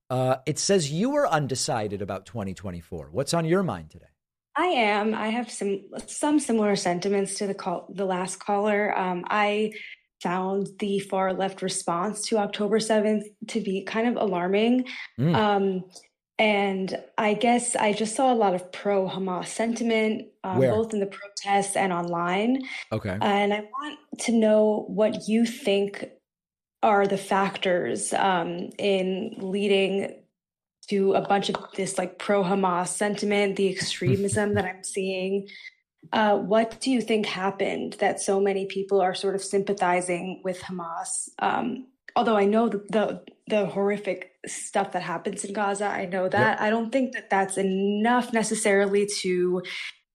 Uh, it says you were undecided about 2024. What's on your mind today? I am. I have some some similar sentiments to the call the last caller. Um, I found the far left response to October 7th to be kind of alarming. Mm. Um, and I guess I just saw a lot of pro Hamas sentiment, um, both in the protests and online. Okay. And I want to know what you think are the factors um, in leading to a bunch of this like pro Hamas sentiment, the extremism that I'm seeing. Uh, what do you think happened that so many people are sort of sympathizing with Hamas? Um, although I know the, the the horrific stuff that happens in Gaza, I know that. I don't think that that's enough necessarily to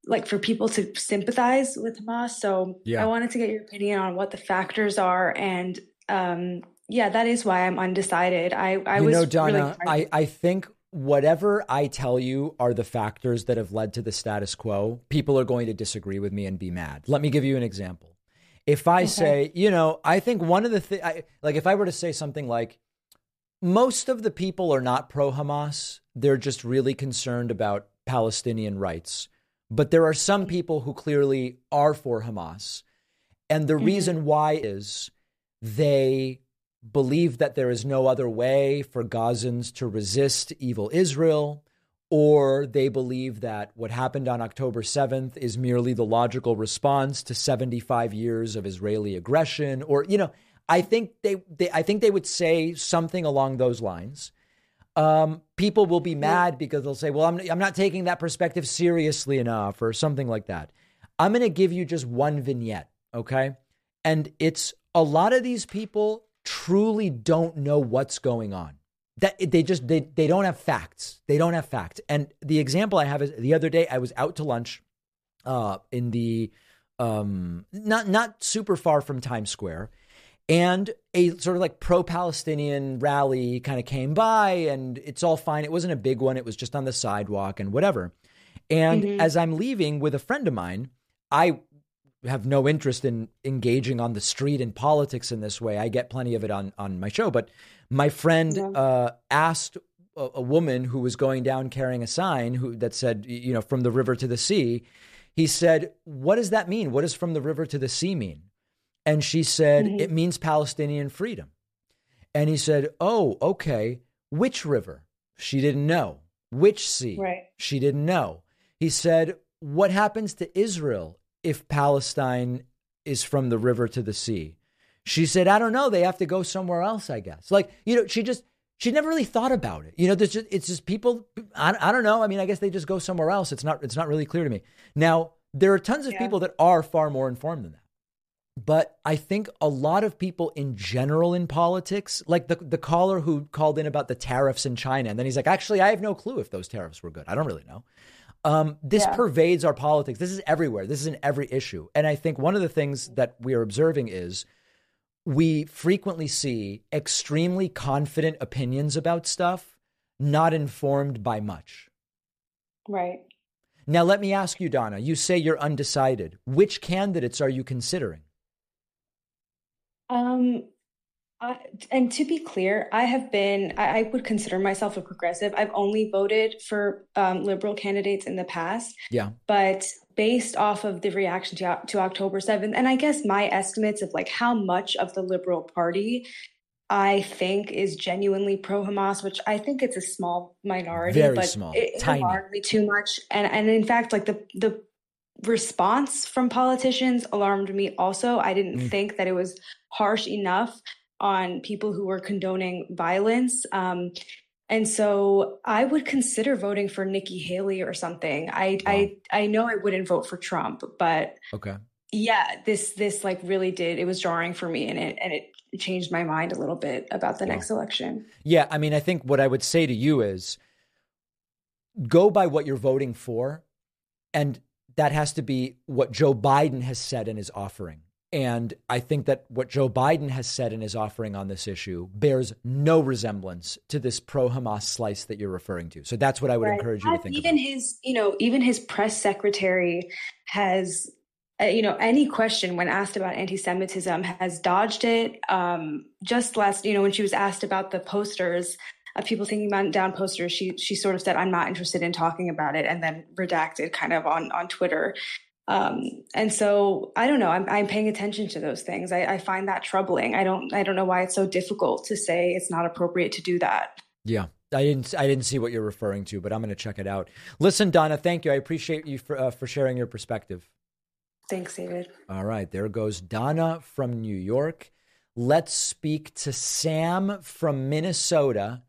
like for people to sympathize with Hamas. So Yeah. I wanted to get your opinion on what the factors are, and um, yeah, that is why I'm undecided. I I you was know, really Donna, trying- I, I think whatever I tell you are the factors that have led to the status quo, people are going to disagree with me and be mad. Let me give you an example. If I say, you know, I think one of the things, like if I were to say something like, most of the people are not pro Hamas, they're just really concerned about Palestinian rights. But there are some mm-hmm. people who clearly are for Hamas. And the mm-hmm. reason why is they believe that there is no other way for Gazans to resist evil Israel, or they believe that what happened on October 7th is merely the logical response to 75 years of Israeli aggression, or, you know, I think they, they I think they would say something along those lines. Um, people will be mad because they'll say, well, I'm, I'm not taking that perspective seriously enough, or something like that. I'm going to give you just one vignette, okay? And it's a lot of these people truly don't know what's going on. That they just they they don't have facts. They don't have facts. And the example I have is the other day I was out to lunch uh in the um not not super far from Times Square and a sort of like pro-Palestinian rally kind of came by and it's all fine. It wasn't a big one. It was just on the sidewalk and whatever. And Mhm. as I'm leaving with a friend of mine, I have no interest in engaging on the street in politics in this way. I get plenty of it on on my show, but my friend uh, asked a, a woman who was going down carrying a sign who that said, you know, from the river to the sea. He said, "What does that mean? What does from the river to the sea mean?" And she said, Mhm. "It means Palestinian freedom." And he said, "Oh, okay. Which river?" She didn't know. Which sea? Right. She didn't know. He said, What happens to Israel if Palestine is from the river to the sea? She said, I don't know. They have to go somewhere else, I guess. Like, you know, she just, she never really thought about it. You know, there's just, it's just people, I, I don't know. I mean, I guess they just go somewhere else. It's not, it's not really clear to me. Now, there are tons of people that are far more informed than that. But I think a lot of people in general in politics, like the, the caller who called in about the tariffs in China, and then he's like, actually, I have no clue if those tariffs were good. I don't really know. Um, this Yeah. pervades our politics. This is everywhere. This is in every issue. And I think one of the things that we are observing is we frequently see extremely confident opinions about stuff, not informed by much. Right. Now, let me ask you, Donna. You say you're undecided. Which candidates are you considering? Um, I, and to be clear, I have been, I, I, would consider myself a progressive. I've only voted for um, liberal candidates in the past. Yeah. But based off of the reaction to, to October 7th, and I guess my estimates of like how much of the Liberal Party I think is genuinely pro Hamas, which I think it's a small minority, Very but small, it, tiny. hardly too much. And and in fact, like the the response from politicians alarmed me also. I didn't Mm. think that it was harsh enough on people who were condoning violence. Um, and so I would consider voting for Nikki Haley or something. I I I know I wouldn't vote for Trump, but Okay. yeah, this this like really did it was jarring for me and it and it changed my mind a little bit about the next election. Yeah, I mean, I think what I would say to you is go by what you're voting for, and that has to be what Joe Biden has said in his offering. And I think that what Joe Biden has said in his offering on this issue bears no resemblance to this pro Hamas slice that you're referring to. So that's what I would Right. encourage you to Uh, think even his, you know, even his press secretary has, uh, you know, any question when asked about anti-Semitism has dodged it. Um, just last, you know, when she was asked about the posters of people thinking about down posters, she she sort of said, "I'm not interested in talking about it," and then redacted kind of on on Twitter. Um, and so I don't know. I'm I'm paying attention to those things. I, I find that troubling. I don't I don't know why it's so difficult to say it's not appropriate to do that. Yeah. I didn't. I didn't see what you're referring to, but I'm going to check it out. Listen, Donna, thank you. I appreciate you for uh, for sharing your perspective. Thanks, David. All right, there goes Donna from New York. Let's speak to Sam from Minnesota.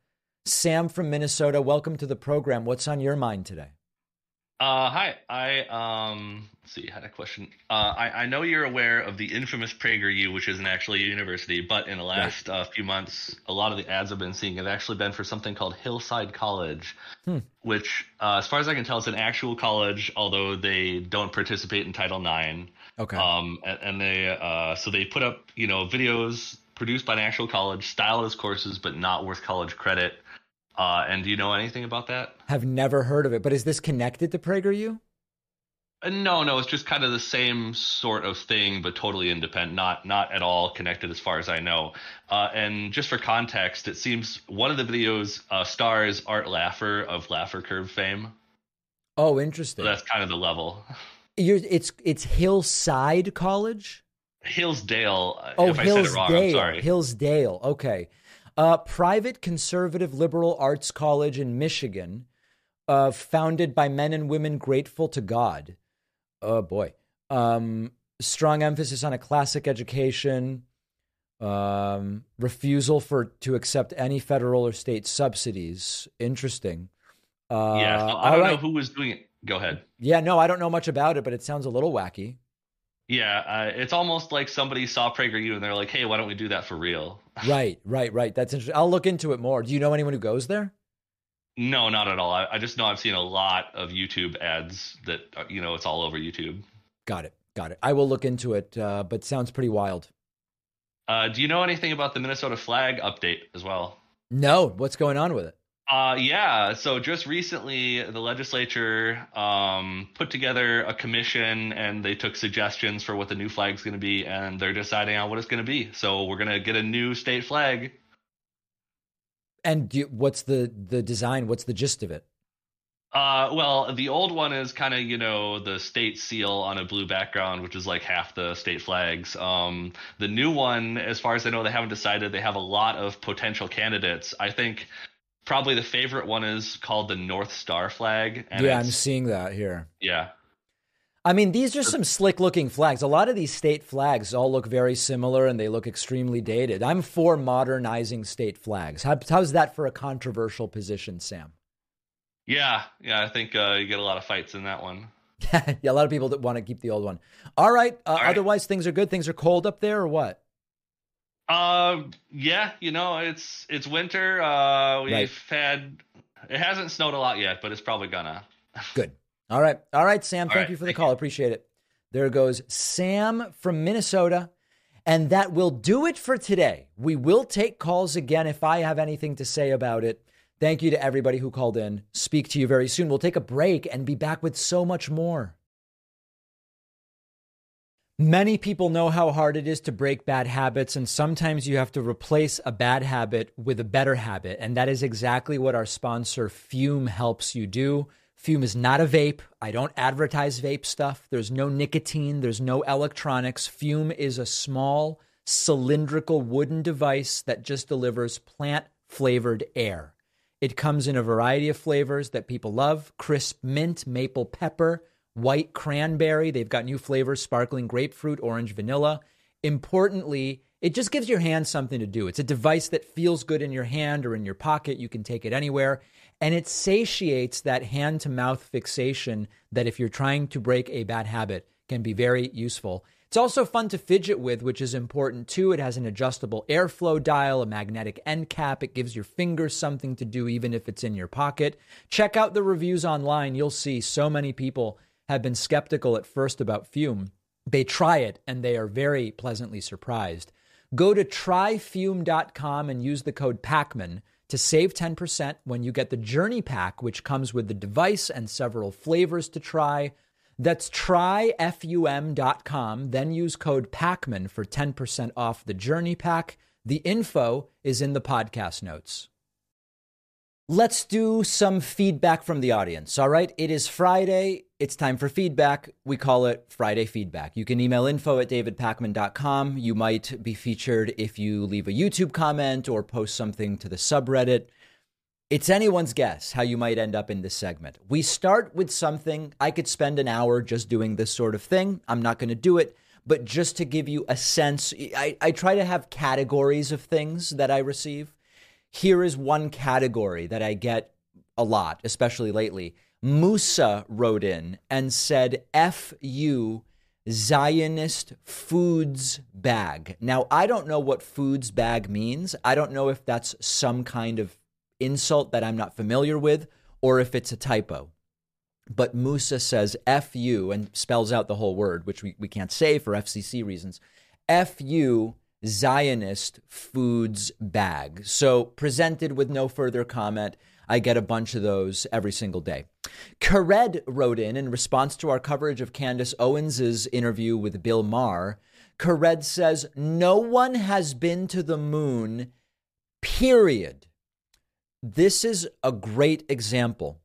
Sam from Minnesota, welcome to the program. What's on your mind today? Uh, hi. I um, let's see. I had a question. Uh, I I know you're aware of the infamous PragerU, which isn't actually a university, but in the last uh, few months, a lot of the ads I've been seeing have actually been for something called Hillside College, Hmm. which, uh, as far as I can tell, is an actual college, although they don't participate in Title IX. Okay. Um, and, and they uh, so they put up you know videos produced by an actual college, styled as courses, but not worth college credit. Uh, and do you know anything about that? Have never heard of it, but is this connected to PragerU? Uh, no, no, it's just kind of the same sort of thing, but totally independent, not not at all connected as far as I know. Uh, and just for context, it seems one of the videos uh, stars Art Laffer of Laffer Curve fame. Oh, So interesting. that's kind of the level. You're, it's it's Hillside College. Hillsdale. uh, Oh, if I said it wrong, I'm Hillsdale. sorry. Hillsdale. Okay. Uh, private conservative liberal arts college in Michigan, uh, founded by men and women grateful to God. Oh boy. Um, strong emphasis on a classic education. Um, refusal for to accept any federal or state subsidies. Interesting. Uh, yeah, I don't know who was doing it. Go ahead. Yeah, no, I don't know much about it, but it sounds a little wacky. Yeah, uh, it's almost like somebody saw PragerU and they're like, "Hey, why don't we do that for real?" right, right, right. That's interesting. I'll look into it more. Do you know anyone who goes there? No, not at all. I, I just know I've seen a lot of YouTube ads that uh, you know it's all over YouTube. Got it. Got it. I will look into it, uh, but sounds pretty wild. Uh, do you know anything about the Minnesota flag update as well? No, what's going on with it? Uh, yeah. So just recently, the legislature um, put together a commission, and they took suggestions for what the new flag's going to be, and they're deciding on what it's going to be. So we're going to get a new state flag. And you, what's the the design? What's the gist of it? Uh, well, the old one is kind of you know the state seal on a blue background, which is like half the state flags. Um, the new one, as far as I know, they haven't decided. They have a lot of potential candidates. I think probably the favorite one is called the North Star flag. And yeah, I'm seeing that here. yeah. I mean, these are some slick looking flags. A lot of these state flags all look very similar and they look extremely dated. I'm for modernizing state flags. How, how's that for a controversial position, Sam? Yeah, yeah, I think uh, you get a lot of fights in that one. yeah, a lot of people that want to keep the old one. All right. Uh, Otherwise, things are good. Things are cold up there, or what? Uh, yeah, you know, it's it's winter. Uh, we've Right. had it hasn't snowed a lot yet, but it's probably gonna. Good. All right. All right, Sam. All thank right, you for the call. Appreciate it. There goes Sam from Minnesota. And that will do it for today. We will take calls again if I have anything to say about it. Thank you to everybody who called in. Speak to you very soon. We'll take a break and be back with so much more. Many people know how hard it is to break bad habits, and sometimes you have to replace a bad habit with a better habit. And that is exactly what our sponsor, Füm, helps you do. Füm is not a vape. I don't advertise vape stuff. There's no nicotine, there's no electronics. Füm is a small, cylindrical wooden device that just delivers plant flavored air. It comes in a variety of flavors that people love crisp mint, maple pepper, white cranberry. They've got new flavors sparkling grapefruit, orange, vanilla. Importantly, it just gives your hand something to do. It's a device that feels good in your hand or in your pocket. You can take it anywhere. And it satiates that hand to mouth fixation that, if you're trying to break a bad habit, can be very useful. It's also fun to fidget with, which is important too. It has an adjustable airflow dial, a magnetic end cap. It gives your fingers something to do, even if it's in your pocket. Check out the reviews online. You'll see so many people have been skeptical at first about Füm. They try it and they are very pleasantly surprised. Go to tryfum.com and use the code PAKMAN to save 10% when you get the Journey Pack, which comes with the device and several flavors to try. That's tryfum.com. Then use code PAKMAN for 10% off the Journey Pack. The info is in the podcast notes. Let's do some feedback from the audience. All right. It is Friday. It's time for feedback. We call it Friday Feedback. You can email info at davidpakman.com. You might be featured if you leave a YouTube comment or post something to the subreddit. It's anyone's guess how you might end up in this segment. We start with something. I could spend an hour just doing this sort of thing. I'm not going to do it. But just to give you a sense, I, I try to have categories of things that I receive. Here is one category that I get a lot, especially lately. Musa wrote in and said, F you, Zionist foods bag. Now, I don't know what foods bag means. I don't know if that's some kind of insult that I'm not familiar with or if it's a typo. But Musa says F you and spells out the whole word, which we, we can't say for FCC reasons. F you, Zionist foods bag. So, presented with no further comment, I get a bunch of those every single day. Kared wrote in in response to our coverage of Candace Owens's interview with Bill Maher. Kared says, No one has been to the moon, period. This is a great example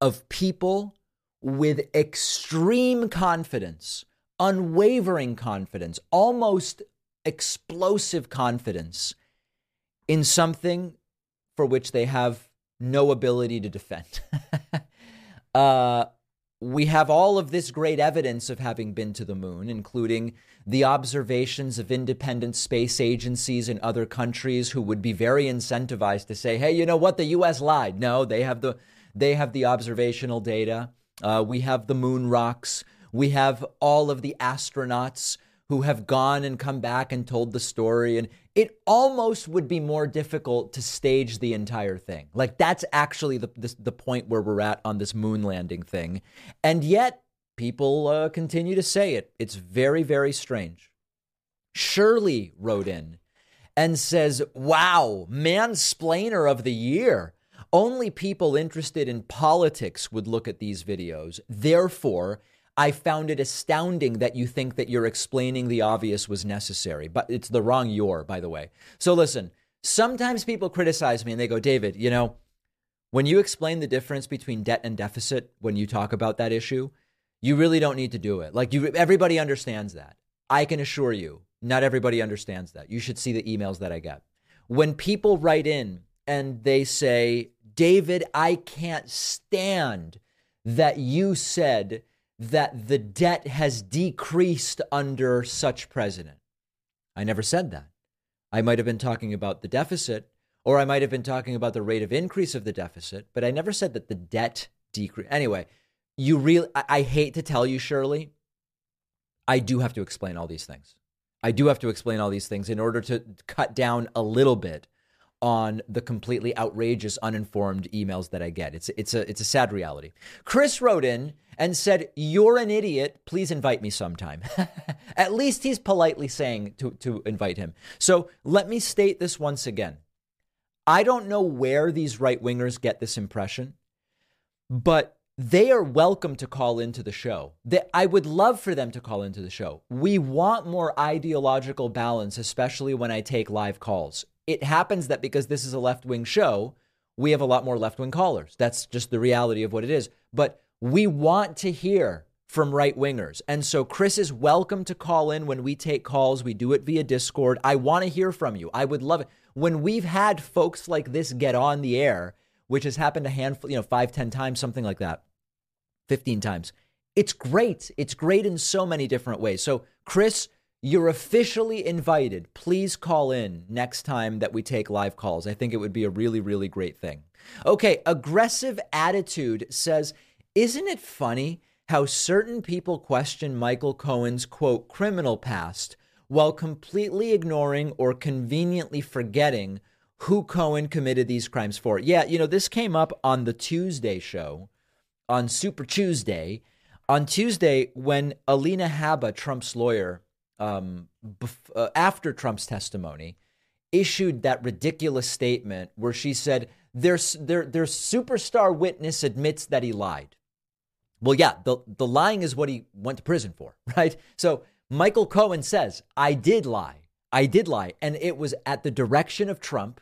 of people with extreme confidence, unwavering confidence, almost explosive confidence in something for which they have no ability to defend. uh, we have all of this great evidence of having been to the moon, including the observations of independent space agencies in other countries who would be very incentivized to say, "Hey, you know what? The U.S. lied." No, they have the they have the observational data. Uh, we have the moon rocks. We have all of the astronauts who have gone and come back and told the story. And it almost would be more difficult to stage the entire thing. Like, that's actually the, the, the point where we're at on this moon landing thing. And yet, people uh, continue to say it. It's very, very strange. Shirley wrote in and says, Wow, mansplainer of the year. Only people interested in politics would look at these videos. Therefore, I found it astounding that you think that you're explaining the obvious was necessary, but it's the wrong you're, by the way. So listen, sometimes people criticize me and they go, David, you know, when you explain the difference between debt and deficit, when you talk about that issue, you really don't need to do it. Like you, everybody understands that. I can assure you, not everybody understands that. You should see the emails that I get. When people write in and they say, David, I can't stand that you said that the debt has decreased under such president. I never said that. I might have been talking about the deficit, or I might have been talking about the rate of increase of the deficit, but I never said that the debt decreased. Anyway, you really, I, I hate to tell you, Shirley, I do have to explain all these things. I do have to explain all these things in order to cut down a little bit on the completely outrageous, uninformed emails that I get. It's it's a it's a sad reality. Chris wrote in and said, "You're an idiot. Please invite me sometime." At least he's politely saying to to invite him. So let me state this once again. I don't know where these right wingers get this impression, but they are welcome to call into the show. They, I would love for them to call into the show. We want more ideological balance, especially when I take live calls it happens that because this is a left wing show, we have a lot more left wing callers. That's just the reality of what it is. But we want to hear from right wingers. And so Chris is welcome to call in when we take calls. We do it via Discord. I want to hear from you. I would love it. When we've had folks like this get on the air, which has happened a handful, you know, five, ten times, something like that, 15 times, it's great. It's great in so many different ways. So, Chris, you're officially invited. Please call in next time that we take live calls. I think it would be a really, really great thing. Okay, aggressive attitude says, Isn't it funny how certain people question Michael Cohen's quote criminal past while completely ignoring or conveniently forgetting who Cohen committed these crimes for? Yeah, you know, this came up on the Tuesday show, on Super Tuesday. On Tuesday, when Alina Habba, Trump's lawyer, um, bef- uh, after Trump's testimony, issued that ridiculous statement where she said their, their, their superstar witness admits that he lied. Well, yeah, the, the lying is what he went to prison for, right? So Michael Cohen says, I did lie. I did lie. And it was at the direction of Trump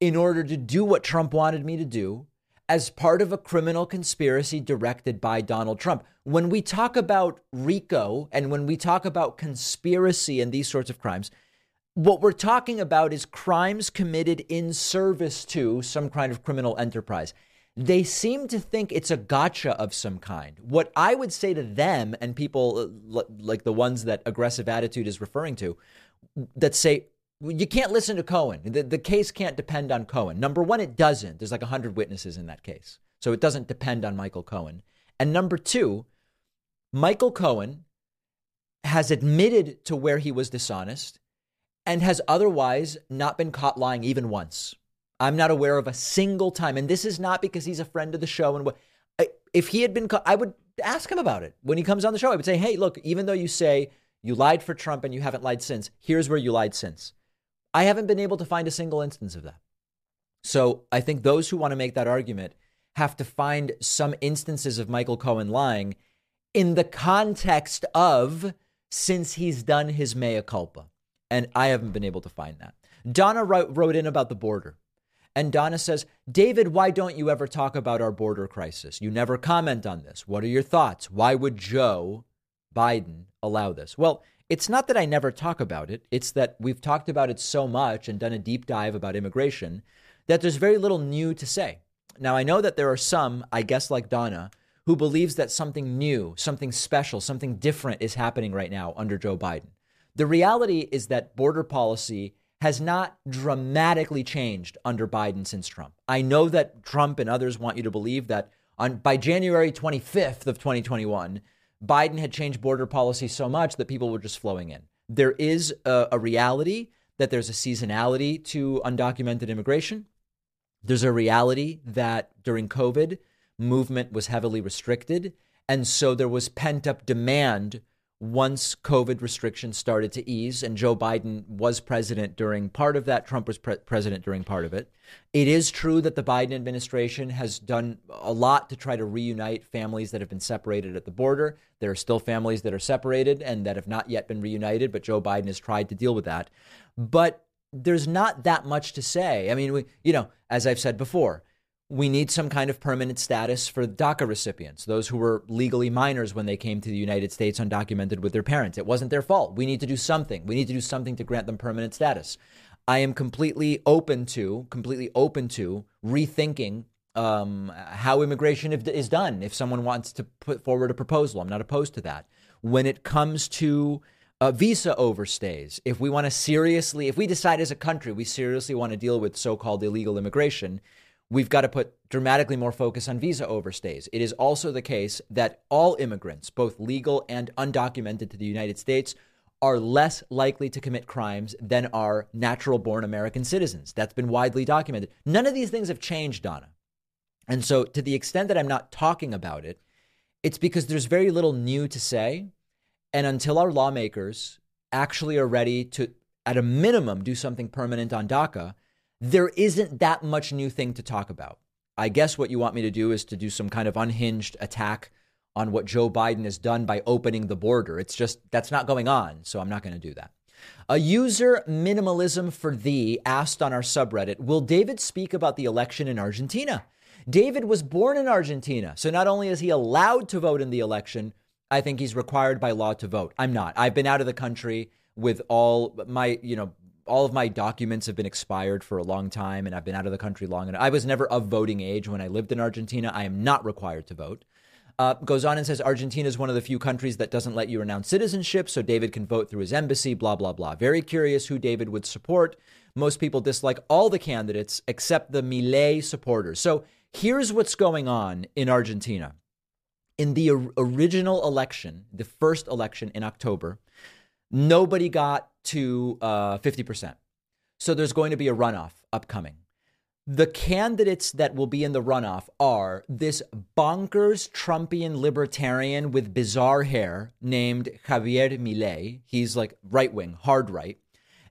in order to do what Trump wanted me to do as part of a criminal conspiracy directed by Donald Trump. When we talk about RICO and when we talk about conspiracy and these sorts of crimes, what we're talking about is crimes committed in service to some kind of criminal enterprise. They seem to think it's a gotcha of some kind. What I would say to them and people uh, like the ones that aggressive attitude is referring to that say, you can't listen to Cohen. The, the case can't depend on Cohen. Number one, it doesn't. There's like 100 witnesses in that case. So it doesn't depend on Michael Cohen. And number two, Michael Cohen has admitted to where he was dishonest and has otherwise not been caught lying even once. I'm not aware of a single time. And this is not because he's a friend of the show. And what, if he had been caught, I would ask him about it. When he comes on the show, I would say, hey, look, even though you say you lied for Trump and you haven't lied since, here's where you lied since. I haven't been able to find a single instance of that. So I think those who want to make that argument have to find some instances of Michael Cohen lying in the context of since he's done his mea culpa. And I haven't been able to find that. Donna wrote in about the border. And Donna says, David, why don't you ever talk about our border crisis? You never comment on this. What are your thoughts? Why would Joe Biden allow this? Well, it's not that I never talk about it, it's that we've talked about it so much and done a deep dive about immigration that there's very little new to say. Now, I know that there are some, I guess like Donna, who believes that something new, something special, something different is happening right now under Joe Biden. The reality is that border policy has not dramatically changed under Biden since Trump. I know that Trump and others want you to believe that on by January 25th of 2021, Biden had changed border policy so much that people were just flowing in. There is a, a reality that there's a seasonality to undocumented immigration. There's a reality that during COVID, movement was heavily restricted. And so there was pent up demand once COVID restrictions started to ease, and Joe Biden was president during part of that, Trump was pre- president during part of it. It is true that the Biden administration has done a lot to try to reunite families that have been separated at the border. There are still families that are separated and that have not yet been reunited, but Joe Biden has tried to deal with that. But there's not that much to say. I mean, we, you know, as I've said before, we need some kind of permanent status for DACA recipients, those who were legally minors when they came to the United States undocumented with their parents. It wasn't their fault. We need to do something. We need to do something to grant them permanent status. I am completely open to, completely open to rethinking um, how immigration is done. If someone wants to put forward a proposal, I'm not opposed to that. When it comes to uh, visa overstays, if we want to seriously, if we decide as a country we seriously want to deal with so called illegal immigration, we've got to put dramatically more focus on visa overstays. It is also the case that all immigrants, both legal and undocumented to the United States, are less likely to commit crimes than are natural born American citizens. That's been widely documented. None of these things have changed, Donna. And so, to the extent that I'm not talking about it, it's because there's very little new to say. And until our lawmakers actually are ready to, at a minimum, do something permanent on DACA, there isn't that much new thing to talk about. I guess what you want me to do is to do some kind of unhinged attack on what Joe Biden has done by opening the border. It's just that's not going on, so I'm not going to do that. A user minimalism for thee asked on our subreddit, will David speak about the election in Argentina? David was born in Argentina, so not only is he allowed to vote in the election, I think he's required by law to vote. I'm not. I've been out of the country with all my, you know, all of my documents have been expired for a long time and I've been out of the country long enough. I was never of voting age when I lived in Argentina. I am not required to vote. Uh, goes on and says Argentina is one of the few countries that doesn't let you renounce citizenship, so David can vote through his embassy, blah, blah, blah. Very curious who David would support. Most people dislike all the candidates except the Milei supporters. So here's what's going on in Argentina. In the original election, the first election in October, nobody got to uh, 50%. So there's going to be a runoff upcoming. The candidates that will be in the runoff are this bonkers Trumpian libertarian with bizarre hair named Javier Milei. He's like right wing, hard right.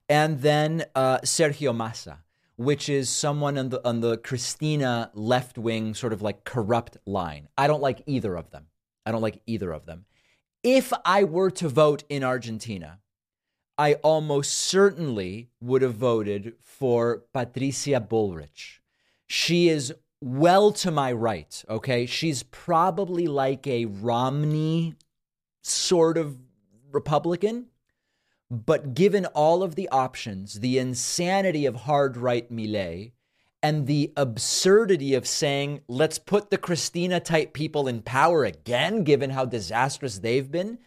And then uh, Sergio Massa, which is someone on the, on the Cristina left wing, sort of like corrupt line. I don't like either of them. I don't like either of them. If I were to vote in Argentina, I almost certainly would have voted for Patricia Bullrich. She is well to my right, okay? She's probably like a Romney sort of Republican. But given all of the options, the insanity of hard right Milei, and the absurdity of saying, let's put the Cristina type people in power again, given how disastrous they've been,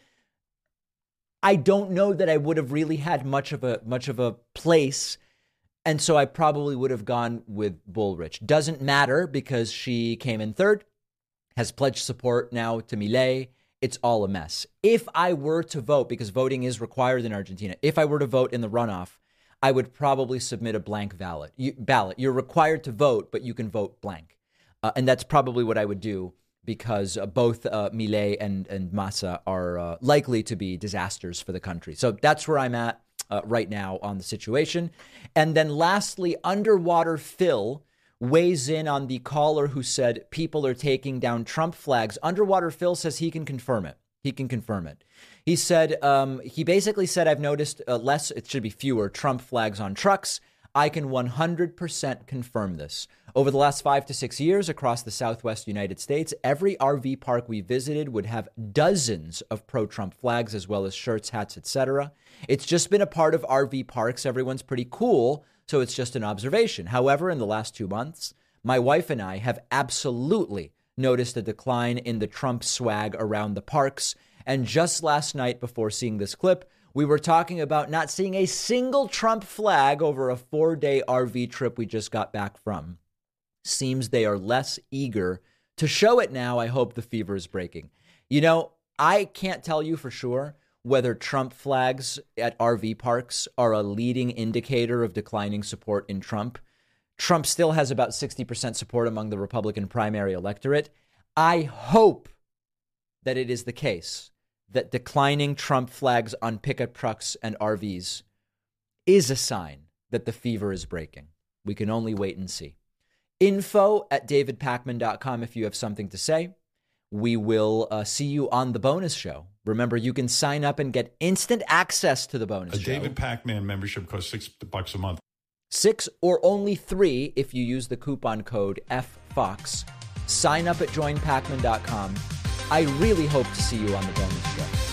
I don't know that I would have really had much of a much of a place. And so I probably would have gone with Bullrich. Doesn't matter because she came in third, has pledged support now to Milei. It's all a mess. If I were to vote, because voting is required in Argentina, if I were to vote in the runoff, I would probably submit a blank ballot. You, ballot. You're required to vote, but you can vote blank, uh, and that's probably what I would do because uh, both uh, Milei and, and Massa are uh, likely to be disasters for the country. So that's where I'm at uh, right now on the situation. And then lastly, Underwater Phil weighs in on the caller who said people are taking down Trump flags. Underwater Phil says he can confirm it. He can confirm it. He said, um, he basically said, I've noticed uh, less, it should be fewer Trump flags on trucks. I can 100% confirm this. Over the last five to six years across the Southwest United States, every RV park we visited would have dozens of pro Trump flags, as well as shirts, hats, etc. It's just been a part of RV parks. Everyone's pretty cool, so it's just an observation. However, in the last two months, my wife and I have absolutely noticed a decline in the Trump swag around the parks. And just last night, before seeing this clip, we were talking about not seeing a single Trump flag over a four day RV trip we just got back from. Seems they are less eager to show it now. I hope the fever is breaking. You know, I can't tell you for sure whether Trump flags at RV parks are a leading indicator of declining support in Trump. Trump still has about 60% support among the Republican primary electorate. I hope that it is the case that declining Trump flags on pickup trucks and RVs is a sign that the fever is breaking. We can only wait and see. Info at davidpakman.com if you have something to say. We will uh, see you on the bonus show. Remember, you can sign up and get instant access to the bonus a show. David Pakman membership costs six bucks a month. Six or only three if you use the coupon code FFOX. Sign up at joinpakman.com. I really hope to see you on the bonus show.